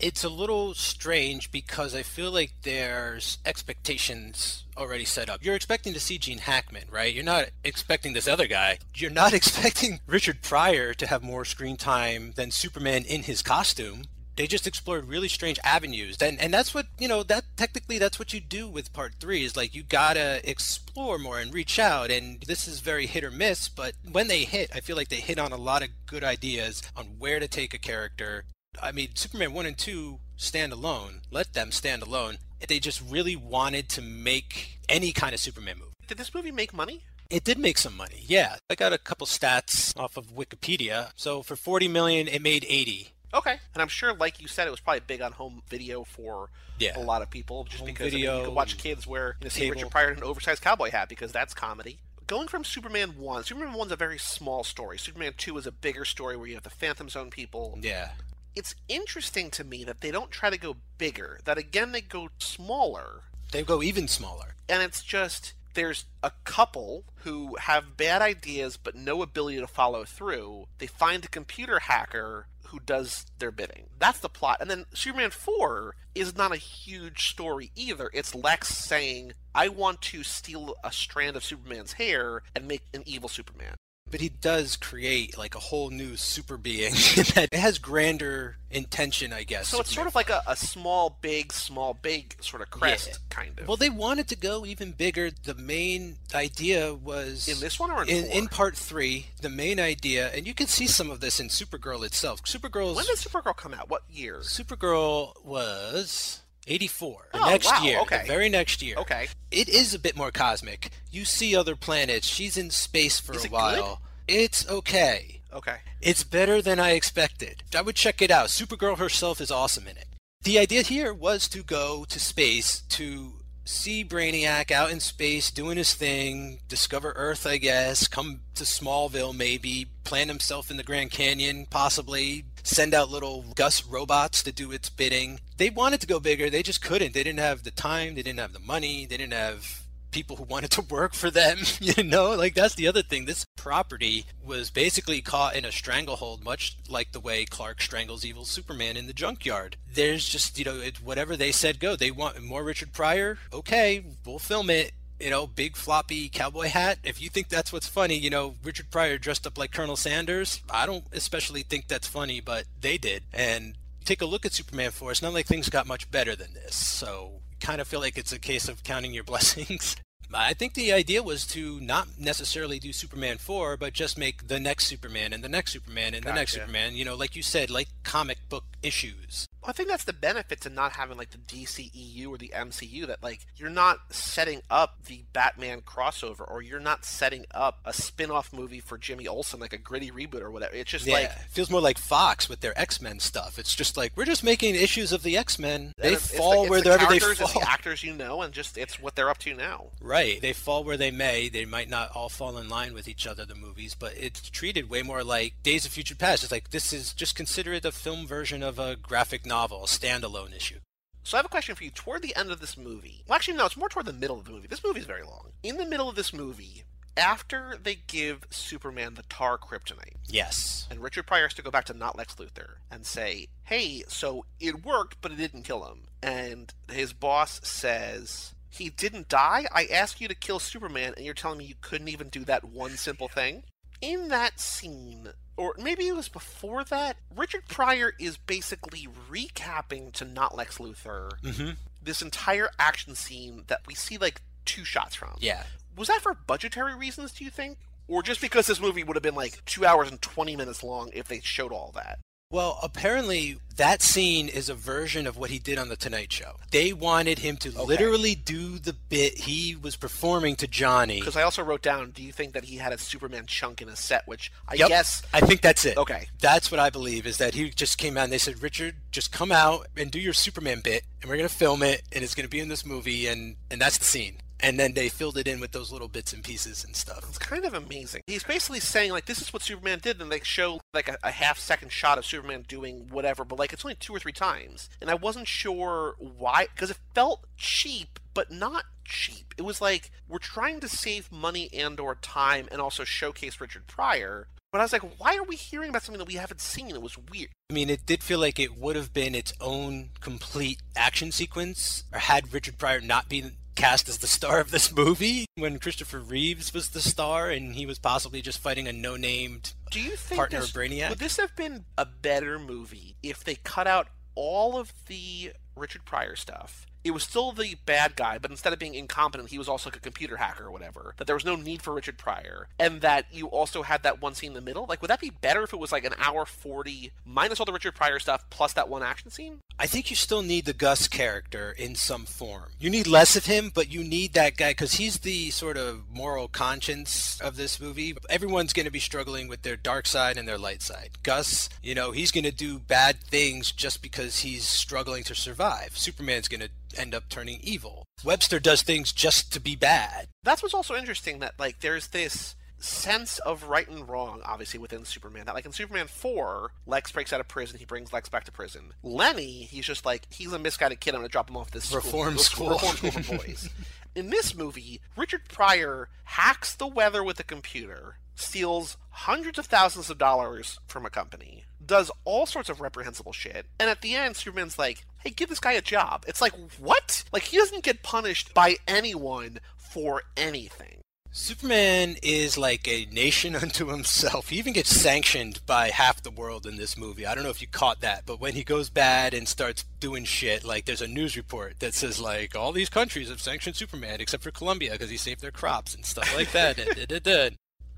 It's a little strange because I feel like there's expectations already set up. You're expecting to see Gene Hackman, right? You're not expecting this other guy. You're not expecting Richard Pryor to have more screen time than Superman in his costume. They just explored really strange avenues. And and that's what, you know, that technically that's what you do with part 3 is like you got to explore more and reach out and this is very hit or miss, but when they hit, I feel like they hit on a lot of good ideas on where to take a character I mean, Superman 1 and 2 stand alone. Let them stand alone. They just really wanted to make any kind of Superman movie. Did this movie make money? It did make some money, yeah. I got a couple stats off of Wikipedia. So for 40 million, it made 80. Okay. And I'm sure, like you said, it was probably big on home video for Yeah. a lot of people, just Home because I mean, you could watch kids wear you know, see. Richard Pryor in an oversized cowboy hat because that's comedy. Going from Superman 1, Superman 1's a very small story. Superman 2 is a bigger story where you have the Phantom Zone people. Yeah. It's interesting to me that they don't try to go bigger, that again they go smaller, They go even smaller. and it's just there's a couple who have bad ideas but no ability to follow through. They find a computer hacker who does their bidding. That's the plot. And then Superman 4 is not a huge story either. It's Lex saying, I want to steal a strand of Superman's hair and make an evil Superman. But he does create like a whole new super being that has grander intention, I guess. So it's sort of like a, a small, big, small, big sort of crest, Yeah. kind of. Well, they wanted to go even bigger. The main idea was in this one or in, in, four? in part three, the main idea, and you can see some of this in Supergirl itself. Supergirl. when did Supergirl come out? What year? Supergirl was 84. The Oh, next wow, year. okay. The very next year. Okay. It is a bit more cosmic. You see other planets. She's in space for Is a it while. It's okay. Okay. It's better than I expected. I would check it out. Supergirl herself is awesome in it. The idea here was to go to space to see Brainiac out in space doing his thing, discover Earth, I guess, come to Smallville maybe, plant himself in the Grand Canyon, possibly, send out little Gus robots to do its bidding. They wanted to go bigger, they just couldn't. They didn't have the time, they didn't have the money, they didn't have people who wanted to work for them you know? Like that's the other thing. This property was basically caught in a stranglehold much like the way clark strangles evil superman in the junkyard. There's just you know it, whatever they said go. They want more richard pryor? Okay we'll film it you know big floppy cowboy hat. If you think that's what's funny you know richard pryor dressed up like colonel sanders. I don't especially think that's funny but they did. And take a look at superman 4 it's not like things got much better than this. So kind of feel like it's a case of counting your blessings. I think the idea was to not necessarily do Superman 4, but just make the next Superman and the next Superman and the next Superman, you know, like you said, like comic book issues. I think that's the benefit to not having like the DCEU or the MCU that like you're not setting up the Batman crossover or you're not setting up a spin-off movie for Jimmy Olsen like a gritty reboot or whatever. It's just Yeah, like it feels more like Fox with their X Men stuff. It's just like we're just making issues of the X Men. They and it's- it's fall the, it's the wherever they fall. the actors you know and just it's what they're up to now. Right. They fall where they may. They might not all fall in line with each other, the movies, but it's treated way more like Days of Future Past. It's like this is just consider it a film version of a graphic novel, a standalone issue. So I have a question for you. Toward the end of this movie, well, actually, no, it's more toward the middle of the movie. This movie is very long. In the middle of this movie, after they give Superman the tar kryptonite, Yes. and Richard Pryor has to go back to not Lex Luthor and say, "Hey, so it worked, but it didn't kill him." And his boss says, "He didn't die. I asked you to kill Superman, and you're telling me you couldn't even do that one simple thing." In that scene, or maybe it was before that, Richard Pryor is basically recapping to not Lex Luthor Mm-hmm. this entire action scene that we see like two shots from. Yeah. Was that for budgetary reasons, do you think? Or just because this movie would have been like two hours and 20 minutes long if they showed all that? Well, apparently that scene is a version of what he did on the Tonight Show. They wanted him to literally do the bit he was performing to Johnny. Because I also wrote down, do you think that he had a Superman chunk in his set? Which I Yep. guess. I think that's it. Okay. That's what I believe is that he just came out and they said, Richard, just come out and do your Superman bit and we're going to film it and it's going to be in this movie and, and that's the scene. And then they filled it in with those little bits and pieces and stuff. It's kind of amazing. He's basically saying like this is what Superman did, and they show like a, a half second shot of Superman doing whatever, but like it's only two or three times, and I wasn't sure why because it felt cheap, but not cheap. It was like we're trying to save money and or time, and also showcase Richard Pryor. But I was like, why are we hearing about something that we haven't seen? It was weird. I mean, it did feel like it would have been its own complete action sequence, or had Richard Pryor not been cast as the star of this movie when Christopher Reeves was the star and he was possibly just fighting a no-named Do you think partner this, of Brainiac. would this have been a better movie if they cut out all of the Richard Pryor stuff? It was still the bad guy, but instead of being incompetent, he was also like a computer hacker or whatever. That there was no need for Richard Pryor, and that you also had that one scene in the middle. Like, would that be better if it was like an hour forty minus all the Richard Pryor stuff plus that one action scene? I think you still need the Gus character in some form. You need less of him, but you need that guy because he's the sort of moral conscience of this movie. Everyone's going to be struggling with their dark side and their light side. Gus, you know, he's going to do bad things just because he's struggling to survive. Superman's going to end up turning evil. Webster does things just to be bad. That's what's also interesting that like there's this sense of right and wrong obviously within Superman that like in Superman 4 Lex breaks out of prison he brings Lex back to prison Lenny he's just like he's a misguided kid I'm gonna drop him off this Reform school, school. reform school for boys in this movie Richard Pryor hacks the weather with a computer steals hundreds of thousands of dollars from a company does all sorts of reprehensible shit and at the end Superman's like hey give this guy a job it's like what like he doesn't get punished by anyone for anything Superman is like a nation unto himself. He even gets sanctioned by half the world in this movie. I don't know if you caught that, but when he goes bad and starts doing shit, like there's a news report that says like all these countries have sanctioned Superman except for Colombia because he saved their crops and stuff like that.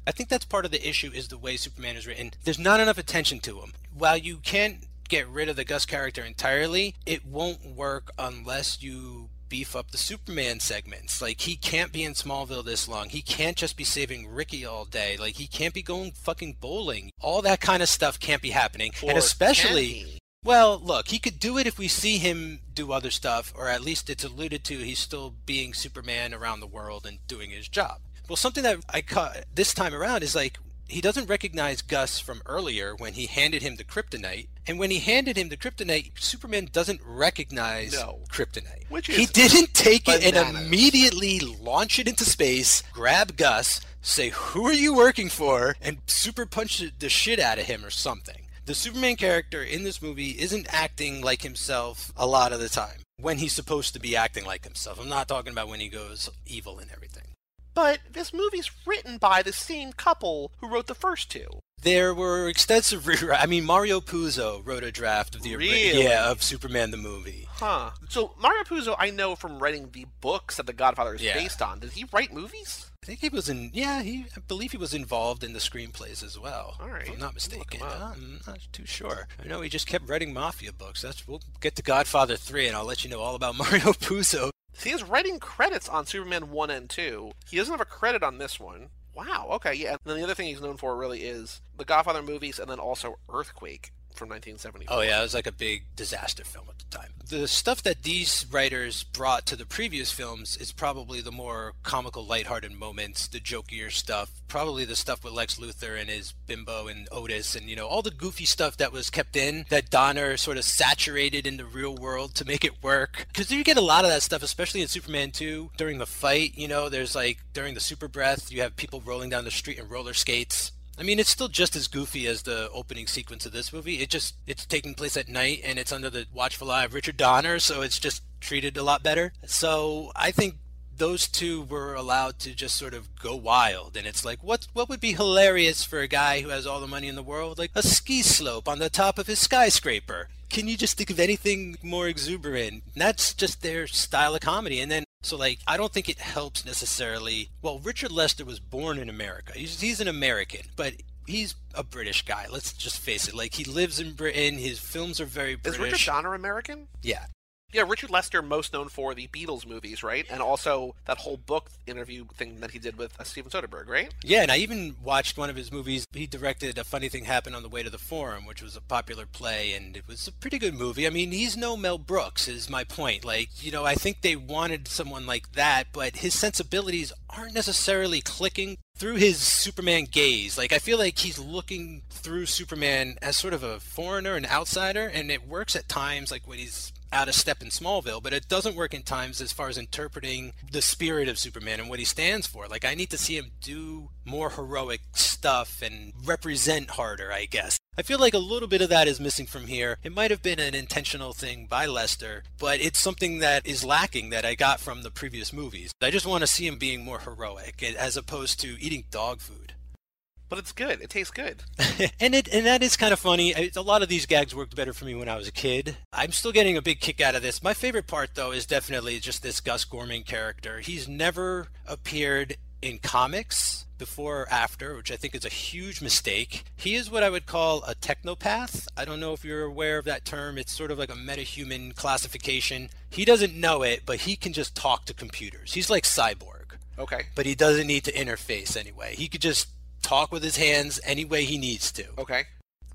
I think that's part of the issue is the way Superman is written. There's not enough attention to him. While you can't get rid of the Gus character entirely, it won't work unless you beef up the Superman segments. Like he can't be in Smallville this long. He can't just be saving Ricky all day. Like he can't be going fucking bowling. All that kind of stuff can't be happening. Or and especially well, look, he could do it if we see him do other stuff, or at least it's alluded to he's still being Superman around the world and doing his job. Well, something that I caught this time around is like he doesn't recognize Gus from earlier when he handed him the kryptonite. And when he handed him the kryptonite, Superman doesn't recognize No. kryptonite. Which he didn't take it and immediately launch it into space, grab Gus, say, Who are you working for? and super punch the shit out of him or something. The Superman character in this movie isn't acting like himself a lot of the time when he's supposed to be acting like himself. I'm not talking about when he goes evil and everything. But this movie's written by the same couple who wrote the first two. There were extensive rewrites. I mean, Mario Puzo wrote a draft of the Really? yeah of Superman the movie. Huh. So Mario Puzo, I know from writing the books that The Godfather is Yeah. based on. Did he write movies? I think he was in. Yeah, he. I believe he was involved in the screenplays as well. All right. if I'm not mistaken. I'm not too sure. I know he just kept writing mafia books. That's. We'll get to Godfather three, and I'll let you know all about Mario Puzo. He has writing credits on Superman 1 and 2. He doesn't have a credit on this one. Wow, okay, yeah. And then the other thing he's known for really is the Godfather movies and then also Earthquake from 1974. Oh yeah, it was like a big disaster film at the time. The stuff that these writers brought to the previous films is probably the more comical, lighthearted moments, the jokier stuff, probably the stuff with Lex Luthor and his bimbo and Otis, and you know all the goofy stuff that was kept in that Donner sort of saturated in the real world to make it work. Because you get a lot of that stuff, especially in Superman 2 during the fight. You know, there's like during the super breath, you have people rolling down the street in roller skates. I mean, it's still just as goofy as the opening sequence of this movie. It just it's taking place at night and it's under the watchful eye of Richard Donner, so it's just treated a lot better. So I think those two were allowed to just sort of go wild and it's like what what would be hilarious for a guy who has all the money in the world like a ski slope on the top of his skyscraper can you just think of anything more exuberant that's just their style of comedy and then so like I don't think it helps necessarily. Well, Richard Lester was born in America. He's he's an American, but he's a British guy. Let's just face it. Like he lives in Britain. His films are very British. Is Richard Donner American? yeah. Yeah, Richard Lester, most known for the Beatles movies, right? And also that whole book interview thing that he did with uh, Steven Soderbergh, right? Yeah, and I even watched one of his movies. He directed A Funny Thing Happened on the Way to the Forum, which was a popular play, and it was a pretty good movie. I mean, he's no Mel Brooks, is my point. Like, you know, I think they wanted someone like that, but his sensibilities aren't necessarily clicking through his Superman gaze. Like, I feel like he's looking through Superman as sort of a foreigner, an outsider, and it works at times, like when he's out of step in Smallville, but it doesn't work in times as far as interpreting the spirit of Superman and what he stands for. Like, I need to see him do more heroic stuff and represent harder, I guess. I feel like a little bit of that is missing from here. It might have been an intentional thing by Lester, but it's something that is lacking that I got from the previous movies. I just want to see him being more heroic as opposed to eating dog food. But it's good. It tastes good. and it and that is kind of funny. A lot of these gags worked better for me when I was a kid. I'm still getting a big kick out of this. My favorite part though is definitely just this Gus Gorman character. He's never appeared in comics before or after, which I think is a huge mistake. He is what I would call a technopath. I don't know if you're aware of that term. It's sort of like a metahuman classification. He doesn't know it, but he can just talk to computers. He's like cyborg Okay. but he doesn't need to interface anyway. He could just talk with his hands any way he needs to. Okay.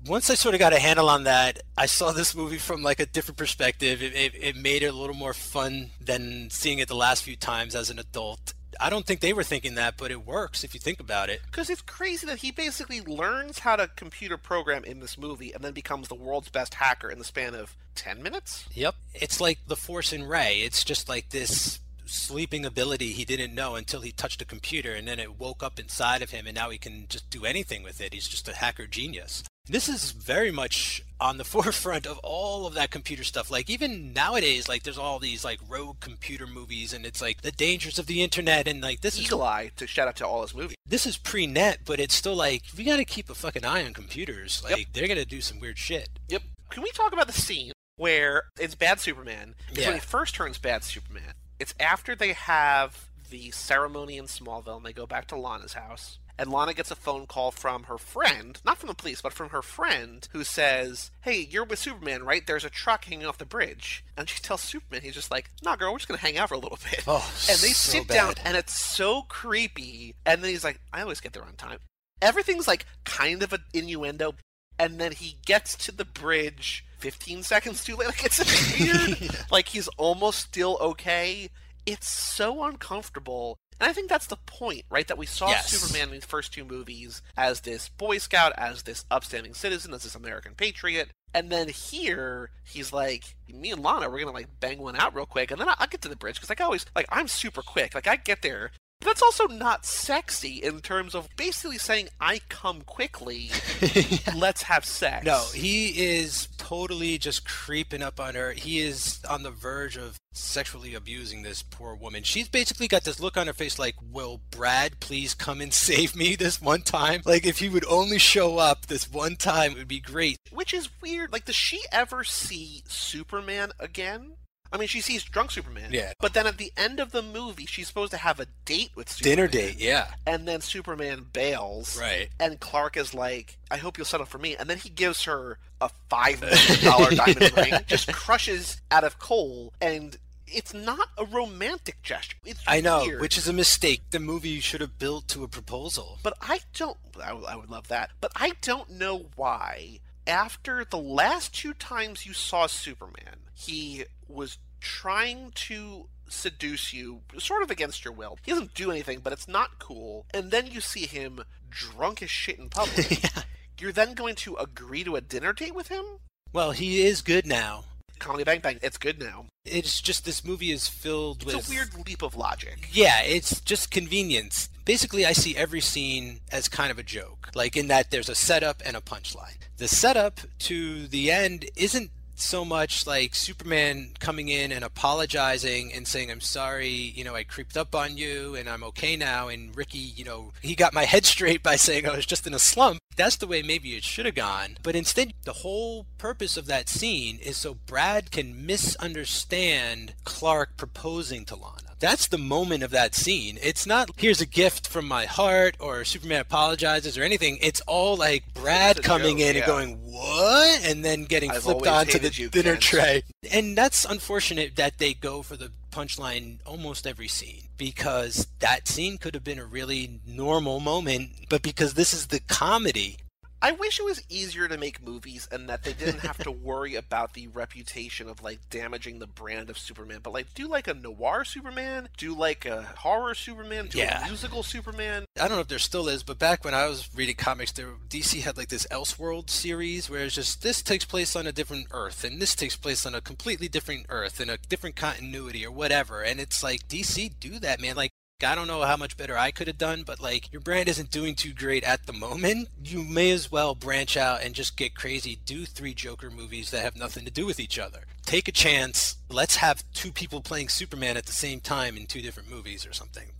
Once I sort of got a handle on that, I saw this movie from like a different perspective. It, it, it made it a little more fun than seeing it the last few times as an adult. I don't think they were thinking that, but it works if you think about it. Because it's crazy that he basically learns how to computer program in this movie and then becomes the world's best hacker in the span of 10 minutes? Yep. It's like the Force in Rey. It's just like this sleeping ability he didn't know until he touched a computer and then it woke up inside of him and now he can just do anything with it. He's just a hacker genius. This is very much on the forefront of all of that computer stuff. Like even nowadays, like there's all these like rogue computer movies and it's like the dangers of the internet and like this is Eagle Eye to shout out to all his movies. this is pre-net, but it's still like we got to keep a fucking eye on computers. Like they're gonna do some weird shit. Yep. Can we talk about the scene where it's Bad Superman? It's Yeah. when he first turns Bad Superman. It's after they have the ceremony in Smallville and they go back to Lana's house. And Lana gets a phone call from her friend, not from the police, but from her friend, who says, Hey, you're with Superman, right? There's a truck hanging off the bridge. And she tells Superman, he's just like, Nah, girl, we're just going to hang out for a little bit. Oh, and they so sit down, and it's so creepy. And then he's like, I always get there on time. Everything's like kind of an innuendo. And then he gets to the bridge 15 seconds too late. Like, it's weird. Like, he's almost still okay. It's so uncomfortable. And I think that's the point, right? That we saw Yes. Superman in these first two movies as this Boy Scout, as this upstanding citizen, as this American patriot. And then here, he's like, me and Lana, we're gonna like bang one out real quick, and then I- I'll get to the bridge because like I always like I'm super quick. Like I get there. But that's also not sexy in terms of basically saying I come quickly. Let's have sex. No, he is totally just creeping up on her. He is on the verge of sexually abusing this poor woman. She's basically got this look on her face like, Will Brad please come and save me this one time? Like, if he would only show up this one time, it would be great. Which is weird. Like, does she ever see Superman again? I mean, she sees drunk Superman. Yeah. But then at the end of the movie, she's supposed to have a date with Superman. Dinner date, yeah. And then Superman bails. Right. And Clark is like, I hope you'll settle for me. And then he gives her a $5 million diamond ring, just crushes out of coal. And it's not a romantic gesture. It's I know, weird. which is a mistake. The movie should have built to a proposal. But I don't. I, I would love that. But I don't know why. After the last two times you saw Superman, he was trying to seduce you, sort of against your will. He doesn't do anything, but it's not cool. And then you see him drunk as shit in public. You're then going to agree to a dinner date with him? Well, he is good now. Comedy Bang Bang, it's good now. It's just this movie is filled It's with a weird leap of logic. Yeah, it's just convenience. Basically, I see every scene as kind of a joke, like in that there's a setup and a punchline. The setup to the end isn't so much like Superman coming in and apologizing and saying, I'm sorry, you know, I creeped up on you and I'm okay now. And Ricky, you know, he got my head straight by saying I was just in a slump. That's the way maybe it should have gone. But instead, the whole purpose of that scene is so Brad can misunderstand Clark proposing to Lana. That's the moment of that scene. It's not here's a gift from my heart or Superman apologizes or anything. It's all like Brad coming joke, in yeah. and going, What? And then getting I've flipped onto the you, dinner Kent. tray. And that's unfortunate that they go for the punchline almost every scene because that scene could have been a really normal moment, but because this is the comedy, I wish it was easier to make movies and that they didn't have to worry about the reputation of like damaging the brand of Superman. But like, do like a noir Superman, do like a horror Superman, do Yeah. a musical Superman. I don't know if there still is, but back when I was reading comics, there DC had like this Elseworld series where it's just this takes place on a different Earth, and this takes place on a completely different Earth in a different continuity or whatever. And it's like DC do that, man. Like I don't know how much better I could have done, but like your brand isn't doing too great at the moment. You may as well branch out and just get crazy. Do three Joker movies that have nothing to do with each other. Take a chance. Let's have two people playing Superman at the same time in two different movies or something.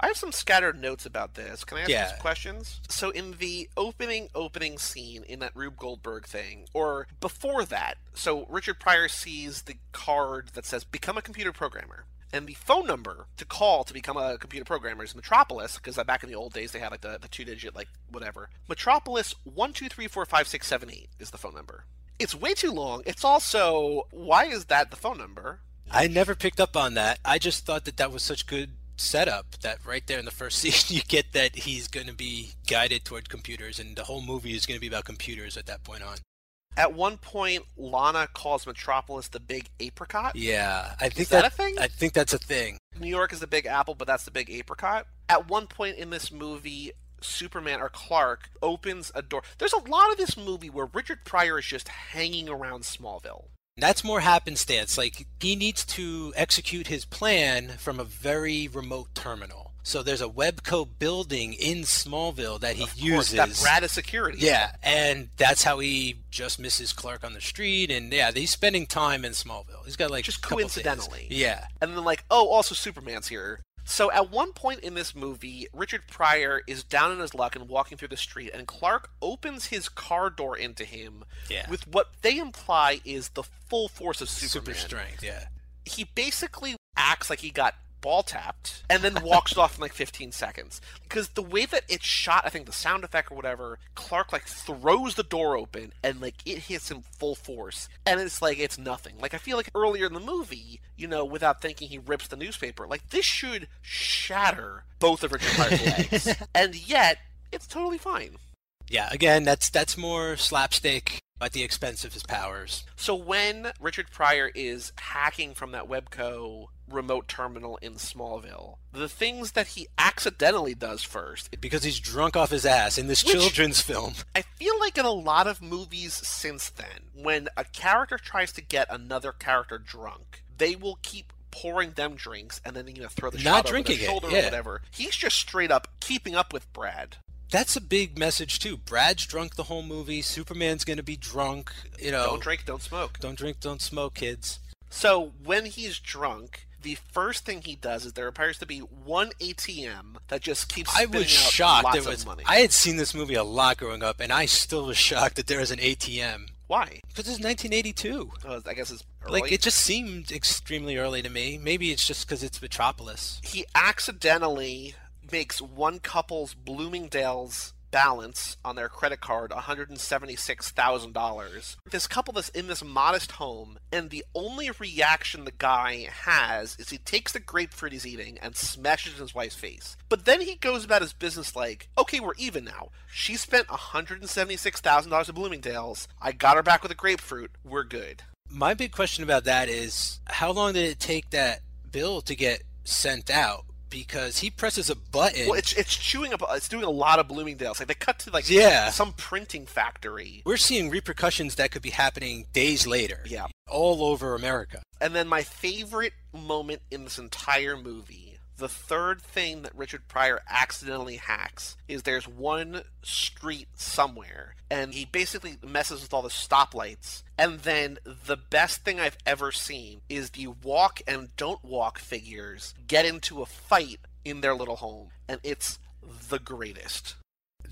I have some scattered notes about this. Can I ask Yeah. these questions? So in the opening opening scene in that Rube Goldberg thing, or before that, so Richard Pryor sees the card that says "Become a computer programmer." And the phone number to call to become a computer programmer is Metropolis, because uh, back in the old days they had like the, the two digit, like whatever. Metropolis 1234567 is the phone number. It's way too long. It's also, why is that the phone number? I never picked up on that. I just thought that that was such good setup that right there in the first scene you get that he's going to be guided toward computers and the whole movie is going to be about computers at that point on. At one point, Lana calls Metropolis the Big Apricot. Yeah, I think that a thing? I think that's a thing. New York is the Big Apple, but that's the Big Apricot. At one point in this movie, Superman or Clark opens a door. There's a lot of this movie where Richard Pryor is just hanging around Smallville. That's more happenstance. Like he needs to execute his plan from a very remote terminal. So there's a Webco building in Smallville that he Of course, uses. that Brad is security. Yeah, and that's how he just misses Clark on the street, and yeah, he's spending time in Smallville. He's got like Just a couple days. coincidentally. Yeah, And then, like, oh, also Superman's here. So at one point in this movie, Richard Pryor is down in his luck and walking through the street, and Clark opens his car door into him Yeah. with what they imply is the full force of Superman. super strength. Yeah, he basically acts like he got ball tapped and then walks off in like 15 seconds because the way that it's shot i think the sound effect or whatever clark like throws the door open and like it hits him full force and it's like it's nothing like i feel like earlier in the movie you know without thinking he rips the newspaper like this should shatter both of richard pryor's legs and yet it's totally fine yeah. Again, that's that's more slapstick at the expense of his powers. So when Richard Pryor is hacking from that Webco remote terminal in Smallville, the things that he accidentally does first, Because he's drunk off his ass in this Which- children's film. I feel like in a lot of movies since then, when a character tries to get another character drunk, they will keep pouring them drinks and then you know throw the Not shot over drinking their it, yeah. or whatever. He's just straight up keeping up with Brad. That's a big message too. Brad's drunk the whole movie. Superman's gonna be drunk. You know, Don't drink, don't smoke. don't drink, don't smoke, kids. So when he's drunk, the first thing he does is there appears to be one ATM that just keeps. I was shocked. Lots There was. money. I had seen this movie a lot growing up, and I still was shocked that there was an ATM. Why? Because it's 1982. Uh, I guess it's early. Like, it just seemed extremely early to me. Maybe it's just because it's Metropolis. he accidentally makes one couple's Bloomingdale's balance on their credit card $176,000. This couple that's in this modest home, and the only reaction the guy has is he takes the grapefruit he's eating and smashes it in his wife's face. But then he goes about his business like, okay, we're even now. She spent $176,000 at Bloomingdale's. I got her back with a grapefruit. We're good. My big question about that is how long did it take that bill to get sent out? Because he presses a button. Well, it's it's chewing up. It's doing a lot of Bloomingdale's. Like they cut to like Yeah. some printing factory. We're seeing repercussions that could be happening days later. Yeah. All over America. And then my favorite moment in this entire movie, the third thing that Richard Pryor accidentally hacks, is there's one street somewhere, and he basically messes with all the stoplights. And then the best thing I've ever seen is the walk and don't walk figures get into a fight in their little home. And it's the greatest.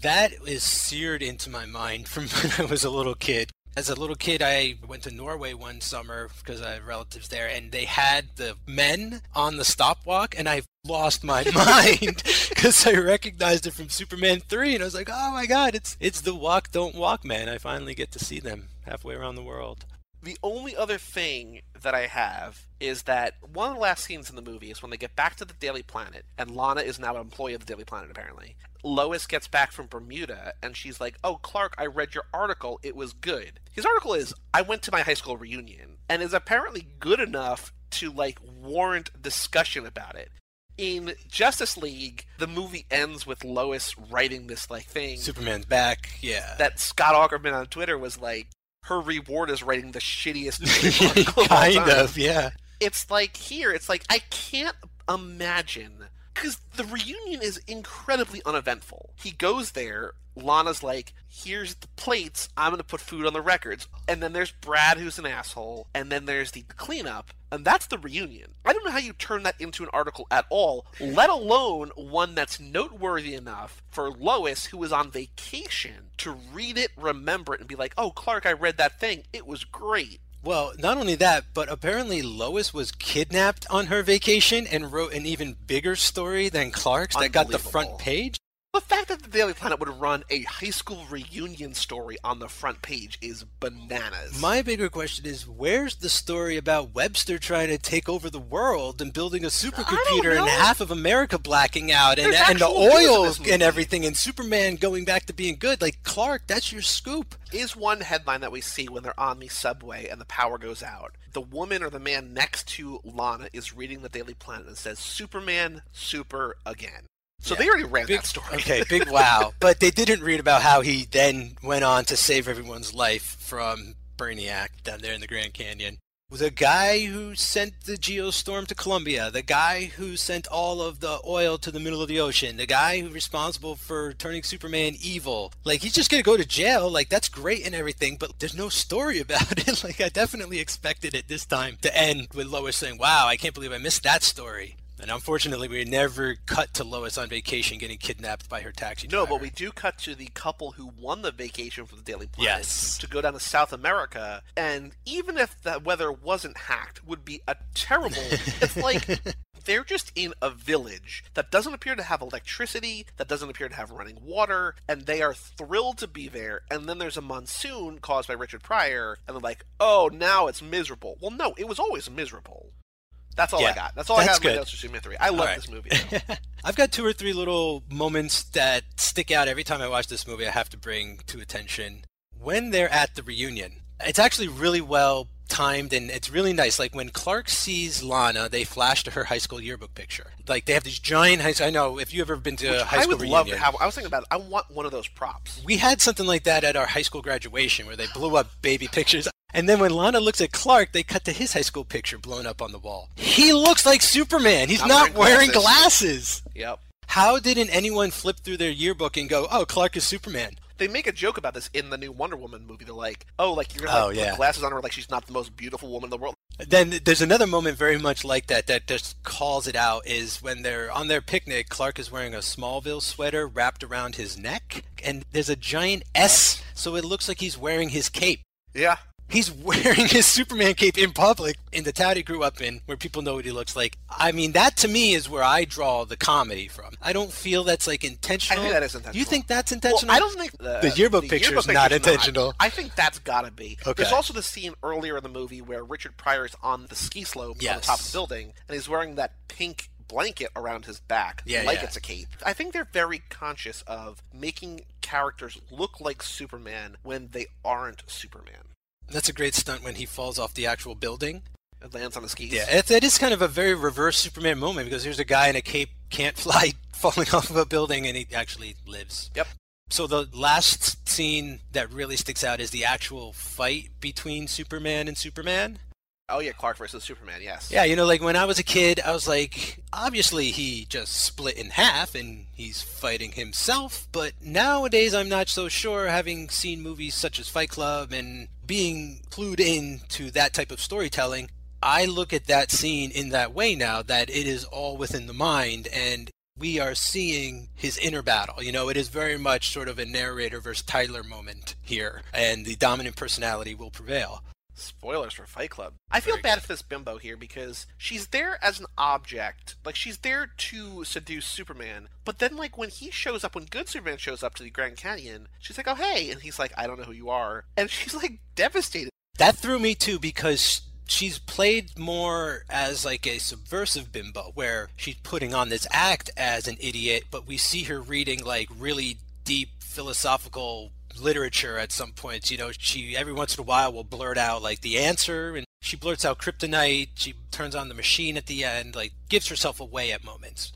That is seared into my mind from when I was a little kid. As a little kid, I went to Norway one summer because I have relatives there, and they had the men on the stopwalk, and I lost my mind because I recognized it from Superman 3, and I was like, oh my god, it's it's the walk, don't walk man. I finally get to see them halfway around the world. The only other thing that I have is that one of the last scenes in the movie is when they get back to the Daily Planet, and Lana is now an employee of the Daily Planet, apparently. Lois gets back from Bermuda, and she's like, Oh, Clark, I read your article. It was good. His article is, I went to my high school reunion, and is apparently good enough to, like, warrant discussion about it. In Justice League, the movie ends with Lois writing this, like, thing Superman's back, yeah. that Scott Aukerman on Twitter was like, her reward is writing the shittiest article of kind of, yeah. It's like here, it's like I can't imagine because the reunion is incredibly uneventful. He goes there. Lana's like, "Here's the plates. I'm gonna put food on the records." And then there's Brad, who's an asshole. And then there's the cleanup, and that's the reunion. I don't know how you turn that into an article at all, let alone one that's noteworthy enough for Lois, who is on vacation, to read it, remember it, and be like, "Oh, Clark, I read that thing. It was great." Well, not only that, but apparently Lois was kidnapped on her vacation and wrote an even bigger story than Clark's that got the front page. The fact that the Daily Planet would run a high school reunion story on the front page is bananas. My bigger question is where's the story about Webster trying to take over the world and building a supercomputer and half of America blacking out and, and the actual news in oil this and everything and Superman going back to being good? Like, Clark, that's your scoop. is one headline that we see when they're on the subway and the power goes out. The woman or the man next to Lana is reading the Daily Planet and says, Superman, super again. So Yeah. they already ran Big, that story. okay, big wow. But they didn't read about how he then went on to save everyone's life from Brainiac down there in the Grand Canyon. The guy who sent the geostorm to Colombia, the guy who sent all of the oil to the middle of the ocean, the guy who's responsible for turning Superman evil. Like, he's just gonna go to jail. Like, that's great and everything, but there's no story about it. Like, I definitely expected it this time to end with Lois saying, Wow, I can't believe I missed that story. And unfortunately, we never cut to Lois on vacation getting kidnapped by her taxi No, driver. but we do cut to the couple who won the vacation from the Daily Planet Yes. to go down to South America. And even if the weather wasn't hacked, would be a terrible. it's like they're just in a village that doesn't appear to have electricity, that doesn't appear to have running water, and they are thrilled to be there. And then there's a monsoon caused by Richard Pryor, and they're like, "Oh, now it's miserable." Well, no, it was always miserable. That's all I got. That's all I that's got. in my good. notes for Superman three. I love All right. this movie. I've got two or three little moments that stick out every time I watch this movie. I have to bring to attention when they're at the reunion. It's actually really well timed and it's really nice. Like when Clark sees Lana, they flash to her high school yearbook picture. Like they have these giant high school. I know if you've ever been to Which a high I school would reunion. love to have. I was thinking about. It. I want one of those props. We had something like that at our high school graduation where they blew up baby pictures. And then when Lana looks at Clark, they cut to his high school picture blown up on the wall. He looks like Superman. He's Not not, wearing glasses. glasses. Yep. How didn't anyone flip through their yearbook and go, "Oh, Clark is Superman"? They make a joke about this in the new Wonder Woman movie. They're like, "Oh, like you're gonna Oh, yeah. put glasses on her, like she's not the most beautiful woman in the world." Then there's another moment very much like that that just calls it out is when they're on their picnic. Clark is wearing a Smallville sweater wrapped around his neck, and there's a giant S, so it looks like he's wearing his cape. Yeah. He's wearing his Superman cape in public in the town he grew up in, where people know what he looks like. I mean, that to me is where I draw the comedy from. I don't feel that's like intentional. I think that is intentional. You think that's Well, intentional? I don't think the, The yearbook picture is not intentional. I think that's gotta be. Okay. There's also the scene earlier in the movie where Richard Pryor is on the ski slope on the top of the building, and he's wearing that pink blanket around his back, Yeah, like yeah. it's a cape. I think they're very conscious of making characters look like Superman when they aren't Superman. That's a great stunt when he falls off the actual building. It lands on the skis. Yeah, it, it is kind of a very reverse Superman moment because here's a guy in a cape can't fly falling off of a building and he actually lives. Yep. So the last scene that really sticks out is the actual fight between Superman and Superman. Oh yeah, Clark versus Superman. Yes. Yeah, you know, like when I was a kid, I was like, obviously he just split in half and he's fighting himself. But nowadays, I'm not so sure, having seen movies such as Fight Club and being clued in to that type of storytelling. I look at that scene in that way now that it is all within the mind and we are seeing his inner battle. You know, it is very much sort of a narrator versus Tyler moment here, and the dominant personality will prevail. Spoilers for Fight Club. I feel Very bad good. for this bimbo here because she's there as an object. Like, she's there to seduce Superman. But then, like, when he shows up, when good Superman shows up to the Grand Canyon, she's like, oh, hey. And he's like, I don't know who you are. And she's, like, devastated. That threw me too because she's played more as like a subversive bimbo where she's putting on this act as an idiot, but we see her reading like really deep philosophical literature at some points. You know, she every once in a while will blurt out like the answer and she blurts out kryptonite, she turns on the machine at the end, like gives herself away at moments.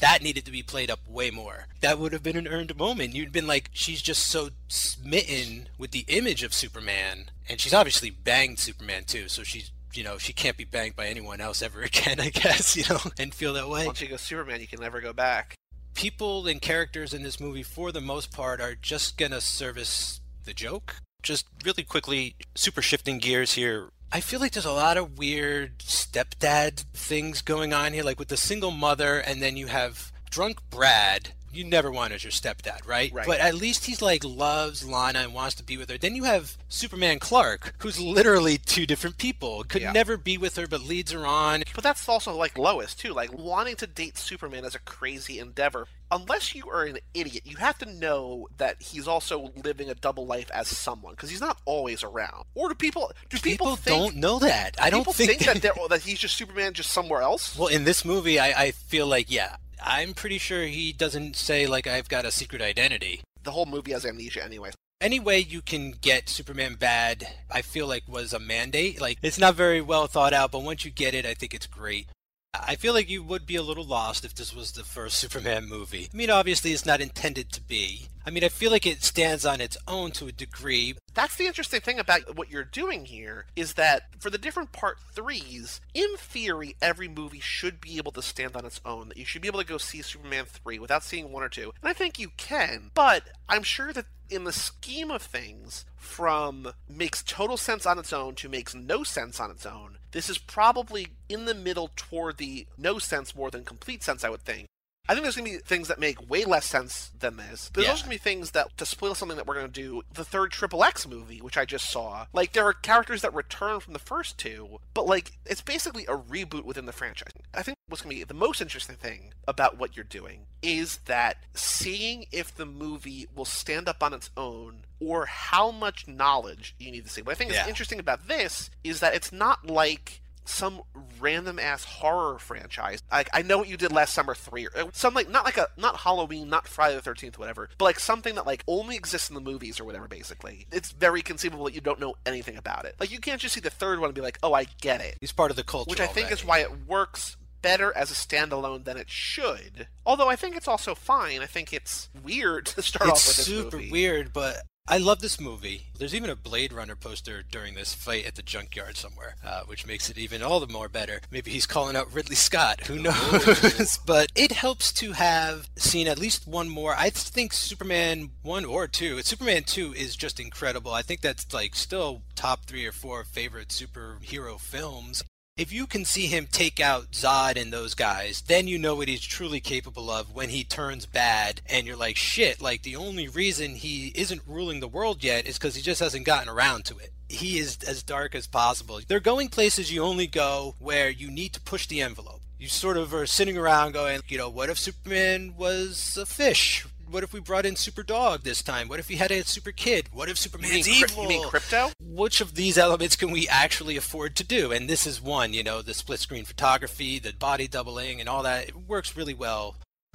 That needed to be played up way more. That would have been an earned moment. You'd been like, she's just so smitten with the image of Superman, and she's obviously banged Superman too. So she's, you know, she can't be banged by anyone else ever again, I guess, you know, and feel that way. Once you go Superman, you can never go back. People and characters in this movie, for the most part, are just gonna service the joke. Just really quickly, super shifting gears here. I feel like there's a lot of weird stepdad things going on here, like with the single mother, and then you have drunk Brad. You never want as your stepdad, right? Right. But at least he's like loves Lana and wants to be with her. Then you have Superman Clark, who's literally two different people. Could Yeah. never be with her, but leads her on. But that's also like Lois too. Like wanting to date Superman is a crazy endeavor. Unless you are an idiot, you have to know that he's also living a double life as someone because he's not always around. Or do people do people, People, think, don't know that. I don't people think, that they're, that he's just Superman just somewhere else? Well, in this movie, I, I feel like, yeah, I'm pretty sure he doesn't say, like, I've got a secret identity. The whole movie has amnesia anyway. Any way you can get Superman bad, I feel like was a mandate. Like, it's not very well thought out, but once you get it, I think it's great. I feel like you would be a little lost if this was the first Superman movie. I mean, obviously, it's not intended to be. I mean, I feel like it stands on its own to a degree. That's the interesting thing about what you're doing here is that for the different part threes, in theory, every movie should be able to stand on its own. That you should be able to go see Superman 3 without seeing one or two. And I think you can, but I'm sure that in the scheme of things, from makes total sense on its own to makes no sense on its own, this is probably in the middle toward the no sense more than complete sense, I would think. I think there's going to be things that make way less sense than this. There's Yeah. also going to be things that, to spoil something that we're going to do, the third Triple X movie, which I just saw, like, there are characters that return from the first two, but, like, it's basically a reboot within the franchise. I think what's going to be the most interesting thing about what you're doing is that seeing if the movie will stand up on its own or how much knowledge you need to see. What I think Yeah. is interesting about this is that it's not like some random ass horror franchise. Like I know what you did last summer three or uh, some like not like a not Halloween, not Friday the thirteenth, whatever, but like something that like only exists in the movies or whatever. Basically, it's very conceivable that you don't know anything about it. Like you can't just see the third one and be like, oh, I get it, He's part of the culture. which I think is why it works better as a standalone than it should. Although I think it's also fine. I think it's weird to start it's off with this super movie. weird, but I love this movie. There's even a Blade Runner poster during this fight at the junkyard somewhere, uh, which makes it even all the more better. Maybe he's calling out Ridley Scott. Who knows? but it helps to have seen at least one more. I think Superman one or two. Superman two is just incredible. I think that's like still top three or four favorite superhero films. If you can see him take out Zod and those guys, then you know what he's truly capable of when he turns bad and you're like, shit, like the only reason he isn't ruling the world yet is because he just hasn't gotten around to it. He is as dark as possible. They're going places you only go where you need to push the envelope. You sort of are sitting around going, you know, what if Superman was a fish? What if we brought in Super Dog this time? What if he had a Super Kid? What if Superman is evil? You mean Krypto? Which of these elements can we actually afford to do? And this is one, you know, the split screen photography, the body doubling, and all that. It works really well.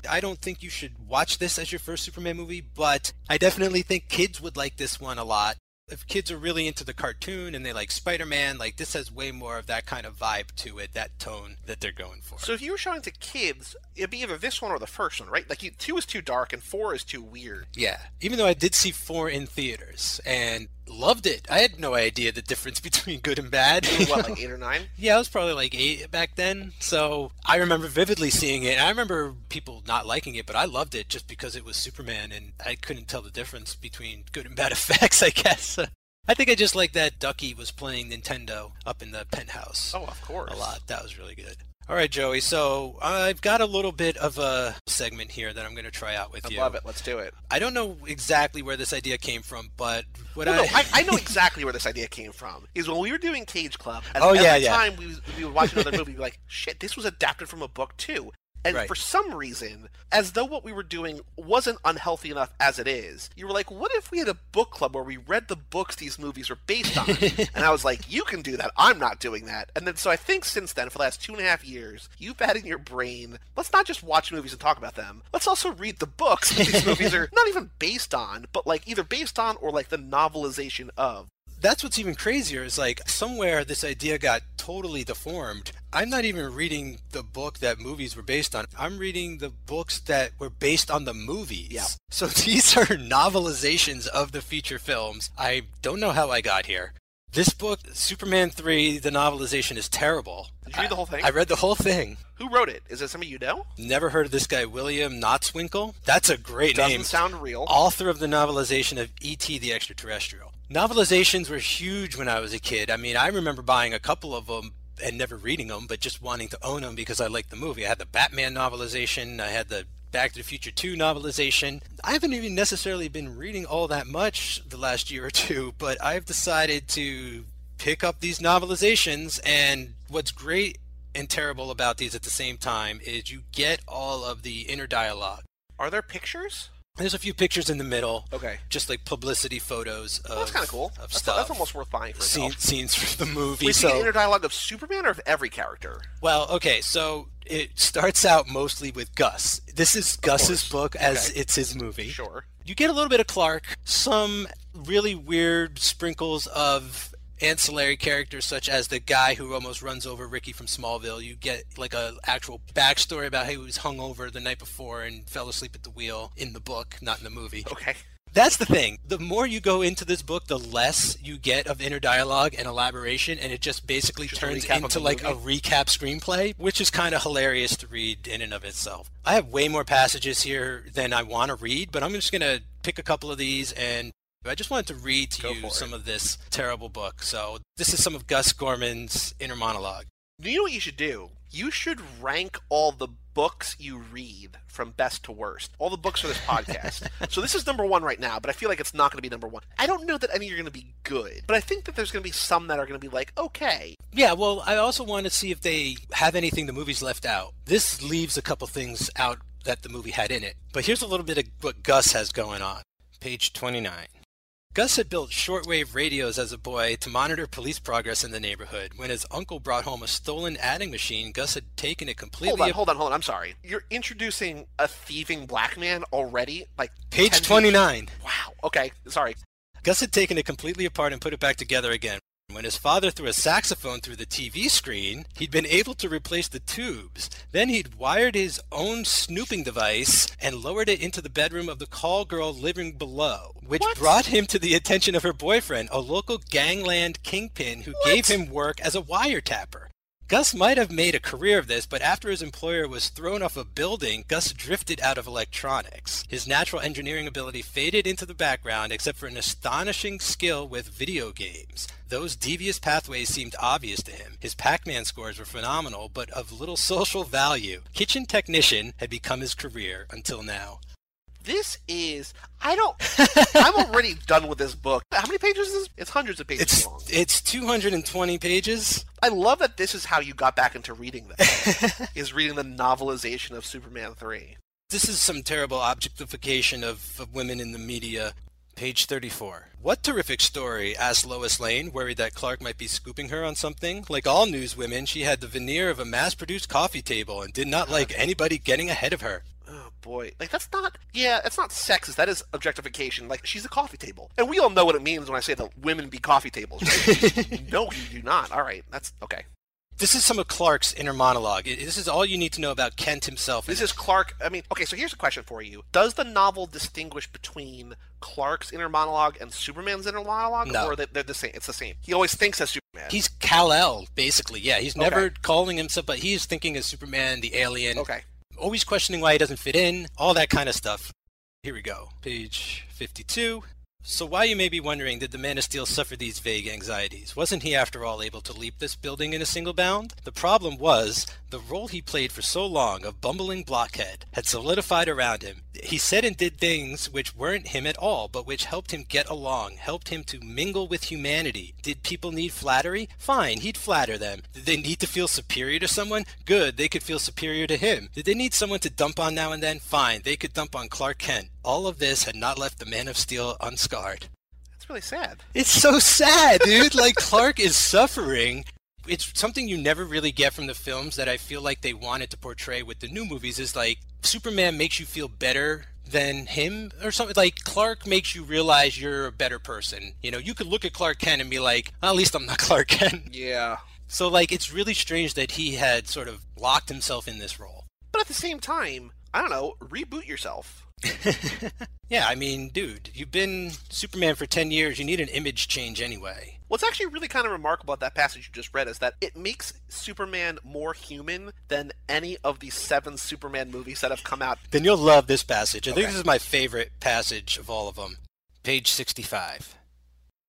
I don't think you should watch this as your first Superman movie, but I definitely think kids would like this one a lot if kids are really into the cartoon and they like Spider-Man, like this has way more of that kind of vibe to it, that tone that they're going for. So if you were showing to kids, it'd be either this one or the first one, right? Like you, two is too dark and four is too weird. Yeah. Even though I did see four in theaters and loved it. I had no idea the difference between good and bad. What, like eight or nine? yeah, I was probably like eight back then. So I remember vividly seeing it. I remember people not liking it, but I loved it just because it was Superman and I couldn't tell the difference between good and bad effects, I guess. I think I just like that Ducky was playing Nintendo up in the penthouse. Oh, of course. A lot. That was really good. All right, Joey. So I've got a little bit of a segment here that I'm going to try out with I you. I love it. Let's do it. I don't know exactly where this idea came from, but what Well, I, no, I, I know exactly where this idea came from. Is when we were doing Cage Club, and Oh, every yeah, yeah. time we, we would watch another movie, we'd be like, shit, this was adapted from a book too. And Right. for some reason, as though what we were doing wasn't unhealthy enough as it is, you were like, what if we had a book club where we read the books these movies were based on? and I was like, you can do that. I'm not doing that. And then so I think since then, for the last two and a half years, you've had in your brain, let's not just watch movies and talk about them. Let's also read the books that these movies are not even based on, but like either based on or like the novelization of. That's what's even crazier is like somewhere this idea got totally deformed. I'm not even reading the book that movies were based on. I'm reading the books that were based on the movies. Yeah. So these are novelizations of the feature films. I don't know how I got here. This book, Superman 3, the novelization is terrible. Did you read the whole thing? I read the whole thing. Who wrote it? Is it somebody you know? Never heard of this guy, William Kotzwinkle. That's a great name. Doesn't sound real. author of the novelization of E.T. the Extraterrestrial. Novelizations were huge when I was a kid. I mean, I remember buying a couple of them and never reading them, but just wanting to own them because I liked the movie. I had the Batman novelization, I had the Back to the Future 2 novelization. I haven't even necessarily been reading all that much the last year or two, but I've decided to pick up these novelizations and what's great and terrible about these at the same time is you get all of the inner dialogue. Are there pictures? There's a few pictures in the middle, Okay. just like publicity photos of, Well, that's kind of cool. of That's, stuff. that's almost worth buying for Scene, scenes from the movie. Wait, so, so, inner dialogue of Superman or of every character? well, okay, so it starts out mostly with Gus. This is Gus's course. book as Okay. it's his movie. Sure. You get a little bit of Clark, some really weird sprinkles of ancillary characters such as the guy who almost runs over Ricky from Smallville. You get like a actual backstory about how he was hungover the night before and fell asleep at the wheel in the book, not in the movie. Okay. That's the thing. The more you go into this book, the less you get of inner dialogue and elaboration, and it just basically Just turns into like a recap screenplay, which is kind of hilarious to read in and of itself. I have way more passages here than I want to read, but I'm just going to pick a couple of these and I just wanted to read to Go you for it. some of this terrible book. So this is some of Gus Gorman's inner monologue. You know what you should do? You should rank all the books you read from best to worst. All the books for this podcast. so this is number one right now, but I feel like it's not going to be number one. I don't know that any are going to be good, but I think that there's going to be some that are going to be like, okay. Yeah, well, I also want to see if they have anything the movie's left out. This leaves a couple things out that the movie had in it. But here's a little bit of what Gus has going on. Page 29. Gus had built shortwave radios as a boy to monitor police progress in the neighborhood. When his uncle brought home a stolen adding machine, Gus had taken it completely. Hold on, hold on, hold on. I'm sorry. You're introducing a thieving black man already? Like Page 10 29. Wow. Okay. Sorry. Gus had taken it completely apart and put it back together again. When his father threw a saxophone through the TV screen, he'd been able to replace the tubes. Then he'd wired his own snooping device and lowered it into the bedroom of the call girl living below, which What? brought him to the attention of her boyfriend, a local gangland kingpin who What? gave him work as a wiretapper. Gus might have made a career of this, but after his employer was thrown off a building, Gus drifted out of electronics. His natural engineering ability faded into the background except for an astonishing skill with video games. Those devious pathways seemed obvious to him. His Pac-Man scores were phenomenal, but of little social value. Kitchen technician had become his career until now. This is I don't I'm already done with this book. How many pages is this? It's hundreds of pages It's long. it's 220 pages. I love that this is how you got back into reading this. is reading the novelization of Superman 3. This is some terrible objectification of, of women in the media. Page 34. What terrific story, asked Lois Lane, worried that Clark might be scooping her on something. Like all newswomen, she had the veneer of a mass produced coffee table and did not uh-huh. like anybody getting ahead of her. Boy. Like that's not yeah, that's not sexist. That is objectification. Like she's a coffee table. And we all know what it means when I say that women be coffee tables, right? no, you do not. All right. That's okay. This is some of Clark's inner monologue. This is all you need to know about Kent himself. This is Clark. I mean, okay, so here's a question for you. Does the novel distinguish between Clark's inner monologue and Superman's inner monologue? No. Or they- they're the same? It's the same. He always thinks as Superman. He's Kal-El, basically. Yeah, he's never Okay. calling himself, but he's thinking as Superman, the alien. okay. Always questioning why he doesn't fit in, all that kind of stuff. Here we go. Page 52. So why you may be wondering, did the Man of Steel suffer these vague anxieties? Wasn't he after all able to leap this building in a single bound? The problem was, the role he played for so long of bumbling blockhead had solidified around him. He said and did things which weren't him at all, but which helped him get along, helped him to mingle with humanity. Did people need flattery? Fine, he'd flatter them. Did they need to feel superior to someone? Good, they could feel superior to him. Did they need someone to dump on now and then? Fine, they could dump on Clark Kent. All of this had not left the Man of Steel unscarred. That's really sad. It's so sad, dude. like Clark is suffering. It's something you never really get from the films that I feel like they wanted to portray with the new movies is like Superman makes you feel better than him or something like Clark makes you realize you're a better person. You know, you could look at Clark Kent and be like, at least I'm not Clark Kent. Yeah. So like it's really strange that he had sort of locked himself in this role. But at the same time, I don't know, reboot yourself. yeah, I mean, dude, you've been Superman for 10 years. You need an image change anyway. What's actually really kind of remarkable about that passage you just read is that it makes Superman more human than any of the seven Superman movies that have come out. Then you'll love this passage. I think this is my favorite passage of all of them. Page 65.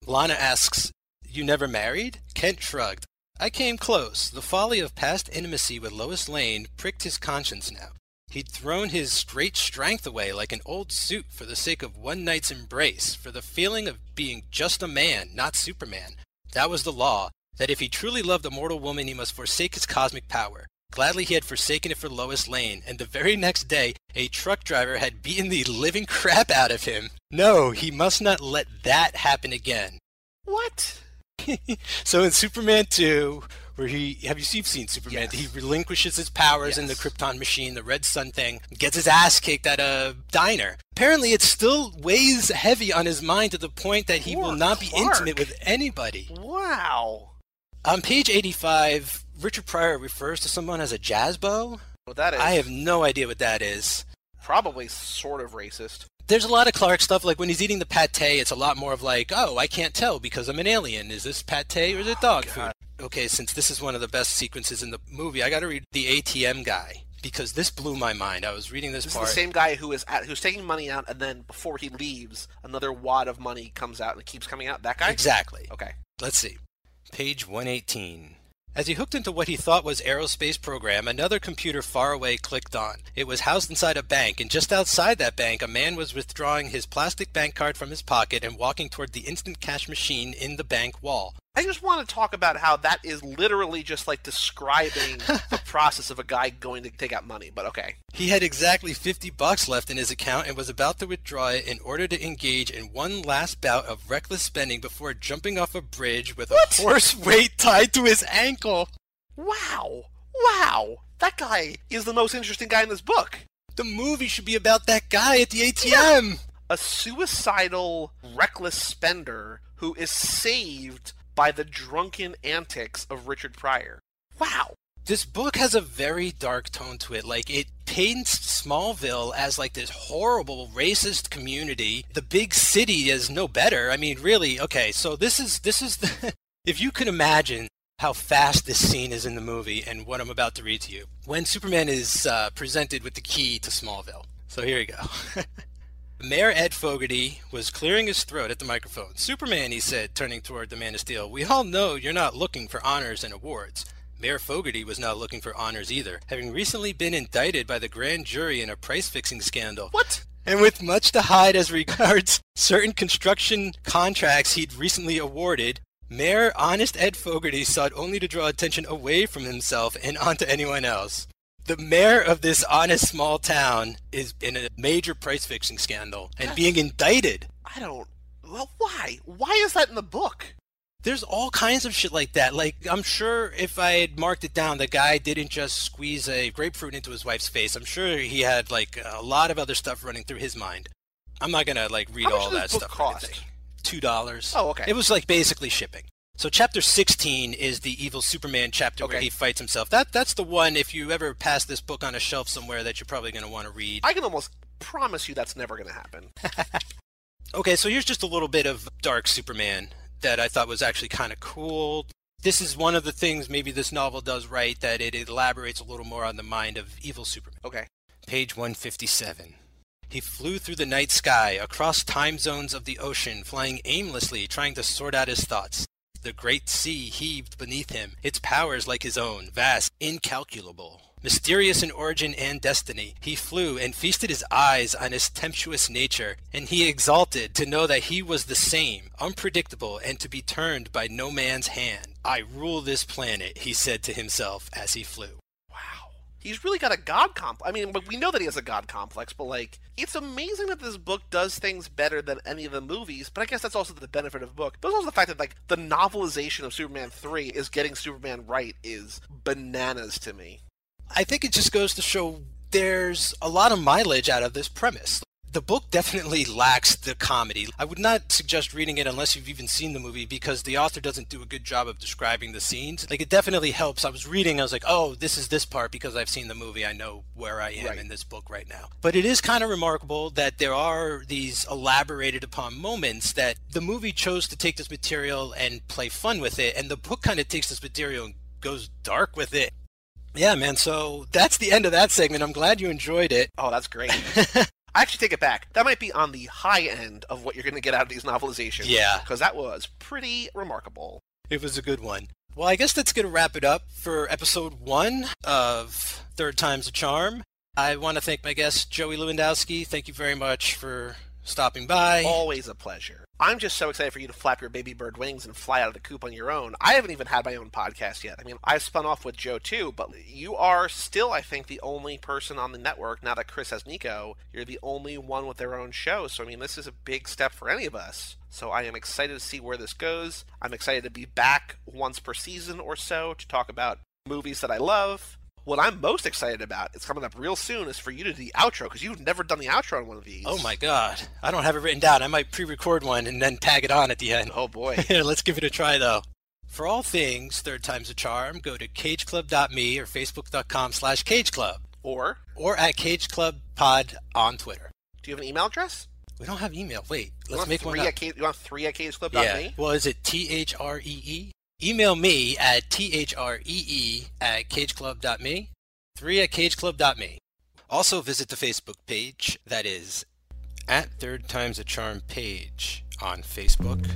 Lana asks, You never married? Kent shrugged. I came close. The folly of past intimacy with Lois Lane pricked his conscience now. He'd thrown his great strength away like an old suit for the sake of one night's embrace, for the feeling of being just a man, not Superman. That was the law, that if he truly loved a mortal woman, he must forsake his cosmic power. Gladly he had forsaken it for Lois Lane, and the very next day a truck driver had beaten the living crap out of him. No, he must not let that happen again. What? so in Superman 2, where he have you seen, seen Superman? Yes. He relinquishes his powers in the Krypton machine, the Red Sun thing, gets his ass kicked at a diner. Apparently, it still weighs heavy on his mind to the point that he Poor will not be intimate with anybody. Wow. On page 85, Richard Pryor refers to someone as a jazzbo. Well, that is I have no idea what that is. probably sort of racist. There's a lot of Clark stuff. Like when he's eating the pate, it's a lot more of like, oh, I can't tell because I'm an alien. Is this pate or is it oh, dog food? Okay, since this is one of the best sequences in the movie, I got to read the ATM guy because this blew my mind. I was reading this, This part. is the same guy who is at, who's taking money out, and then before he leaves, another wad of money comes out and it keeps coming out. That guy. Exactly. Okay. Let's see. Page 118. As he hooked into what he thought was aerospace program, another computer far away clicked on. It was housed inside a bank, and just outside that bank, a man was withdrawing his plastic bank card from his pocket and walking toward the instant cash machine in the bank wall. I just want to talk about how that is literally just like describing the process of a guy going to take out money. But okay. He had exactly 50 bucks left in his account and was about to withdraw it in order to engage in one last bout of reckless spending before jumping off a bridge with What? a horse weight tied to his ankle. Wow. Wow. That guy is the most interesting guy in this book. The movie should be about that guy at the ATM. A suicidal, reckless spender who is saved by the drunken antics of Richard Pryor. Wow. This book has a very dark tone to it. Like it paints Smallville as like this horrible racist community. The big city is no better. I mean, really, okay, so this is this is the if you can imagine how fast this scene is in the movie and what I'm about to read to you. When Superman is uh, presented with the key to Smallville. So here you go. Mayor Ed Fogarty was clearing his throat at the microphone. Superman, he said, turning toward the Man of Steel, we all know you're not looking for honors and awards. Mayor Fogarty was not looking for honors either, having recently been indicted by the grand jury in a price fixing scandal. What? And with much to hide as regards certain construction contracts he'd recently awarded, Mayor Honest Ed Fogarty sought only to draw attention away from himself and onto anyone else. The mayor of this honest small town is in a major price fixing scandal and That's- being indicted. I don't. Well, why? Why is that in the book? There's all kinds of shit like that. Like, I'm sure if I had marked it down, the guy didn't just squeeze a grapefruit into his wife's face. I'm sure he had, like, a lot of other stuff running through his mind. I'm not gonna, like, read all that stuff. cost? Two dollars. Oh, okay. It was, like, basically shipping. So chapter 16 is the evil Superman chapter where Okay. he fights himself. That That's the one, if you ever pass this book on a shelf somewhere, that you're probably gonna want to read. I can almost promise you that's never going to happen. Okay, so here's just a little bit of Dark Superman that I thought was actually kind of cool. This is one of the things maybe this novel does right that it elaborates a little more on the mind of evil Superman. Okay. Page 157. He flew through the night sky, across time zones of the ocean, flying aimlessly, trying to sort out his thoughts. The great sea heaved beneath him, its powers like his own, vast, incalculable. Mysterious in origin and destiny, he flew and feasted his eyes on his tempestuous nature, and he exulted to know that he was the same, unpredictable, and to be turned by no man's hand. I rule this planet, he said to himself as he flew. Wow. He's really got a god complex. I mean, we know that he has a god complex, but like, it's amazing that this book does things better than any of the movies. But I guess that's also the benefit of the book. But also the fact that like the novelization of Superman three is getting Superman right is bananas to me. I think it just goes to show there's a lot of mileage out of this premise. The book definitely lacks the comedy. I would not suggest reading it unless you've even seen the movie because the author doesn't do a good job of describing the scenes. Like, it definitely helps. I was reading, I was like, oh, this is this part because I've seen the movie. I know where I am Right. in this book right now. But it is kind of remarkable that there are these elaborated upon moments that the movie chose to take this material and play fun with it, and the book kind of takes this material and goes dark with it. Yeah, man. So that's the end of that segment. I'm glad you enjoyed it. Oh, that's great. I actually take it back. That might be on the high end of what you're going to get out of these novelizations. Yeah. Because that was pretty remarkable. It was a good one. Well, I guess that's going to wrap it up for episode one of Third Time's a Charm. I want to thank my guest, Joey Lewandowski. Thank you very much for stopping by. Always a pleasure. I'm just so excited for you to flap your baby bird wings and fly out of the coop on your own. I haven't even had my own podcast yet. I mean, I've spun off with Joe too, but you are still, I think, the only person on the network now that Chris has Nico. You're the only one with their own show. So, I mean, this is a big step for any of us. So, I am excited to see where this goes. I'm excited to be back once per season or so to talk about movies that I love. What I'm most excited about, it's coming up real soon, is for you to do the outro because you've never done the outro on one of these. Oh my God. I don't have it written down. I might pre record one and then tag it on at the end. Oh boy. Let's give it a try though. For all things Third Time's a Charm, go to cageclub.me or facebook.com slash cageclub or or at cageclubpod on Twitter. do you have an email address? We don't have email. Wait, let's make three one up. You want three at cageclub.me? Yeah. Well, is it T H R E E? Email me at T H R E E at cageclub.me. Three at cageclub.me. Also visit the Facebook page that is at Third Times a Charm page on Facebook.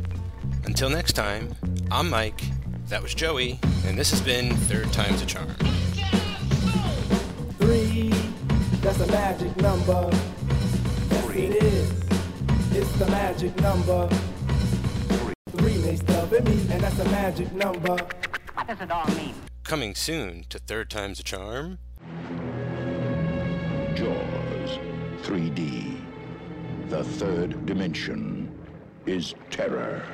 Until next time, I'm Mike. That was Joey, and this has been Third Times a Charm. Three, that's a magic number. Yes, it is. It's the magic number. Three makes love in me, and that's a magic number. What does it all mean? Coming soon to Third Times a Charm. Jaws 3D. The third dimension is terror.